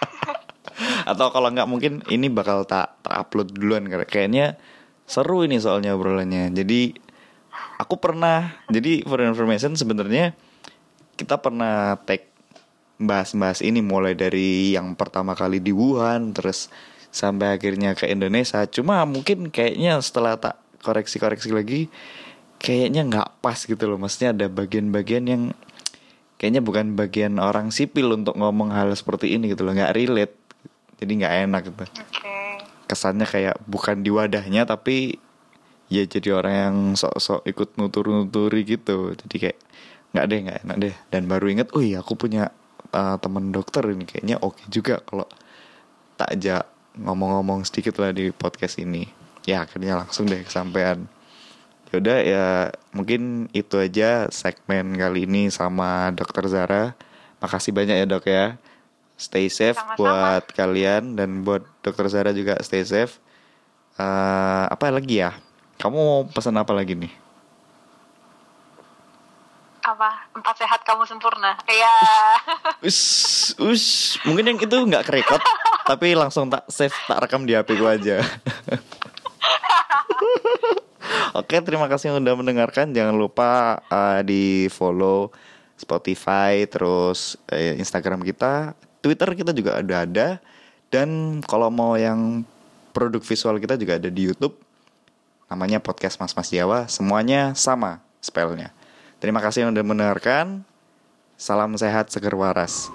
Speaker 1: Atau kalau nggak mungkin ini bakal tak terupload duluan. Kayaknya seru ini soalnya obrolannya. Jadi aku pernah. Jadi for information sebenarnya kita pernah take bahas-bahas ini mulai dari yang pertama kali di Wuhan terus sampai akhirnya ke Indonesia. Cuma mungkin kayaknya setelah tak koreksi-koreksi lagi kayaknya nggak pas gitu loh. Maksudnya ada bagian-bagian yang kayaknya bukan bagian orang sipil untuk ngomong hal seperti ini gitu loh. Nggak relate. Jadi nggak enak gitu. Okay. kesannya kayak bukan di wadahnya tapi ya jadi orang yang sok-sok ikut nutur-nuturi gitu. Jadi kayak nggak deh nggak enak deh. Dan baru inget oh iya aku punya uh, teman dokter ini kayaknya oke okay juga kalau tak aja ngomong-ngomong sedikit lah di podcast ini. Ya akhirnya langsung deh kesampaian. Yaudah ya mungkin itu aja segmen kali ini sama dokter Zara. Makasih banyak ya dok ya. Stay safe Sama-sama. buat kalian dan buat dokter Zara juga stay safe. Uh, apa lagi ya kamu mau pesan apa lagi nih?
Speaker 2: Apa? Empat sehat kamu sempurna. Iya.
Speaker 1: us, us. Mungkin yang itu nggak kerekod, tapi langsung tak save, tak rekam di HP ku aja. Oke, terima kasih yang udah mendengarkan. Jangan lupa uh, di follow Spotify, terus uh, Instagram kita, Twitter kita juga ada ada. Dan kalau mau yang produk visual kita juga ada di YouTube namanya podcast Mas Mas Jawa, semuanya sama spellnya. Terima kasih yang sudah mendengarkan. Salam sehat, seger waras.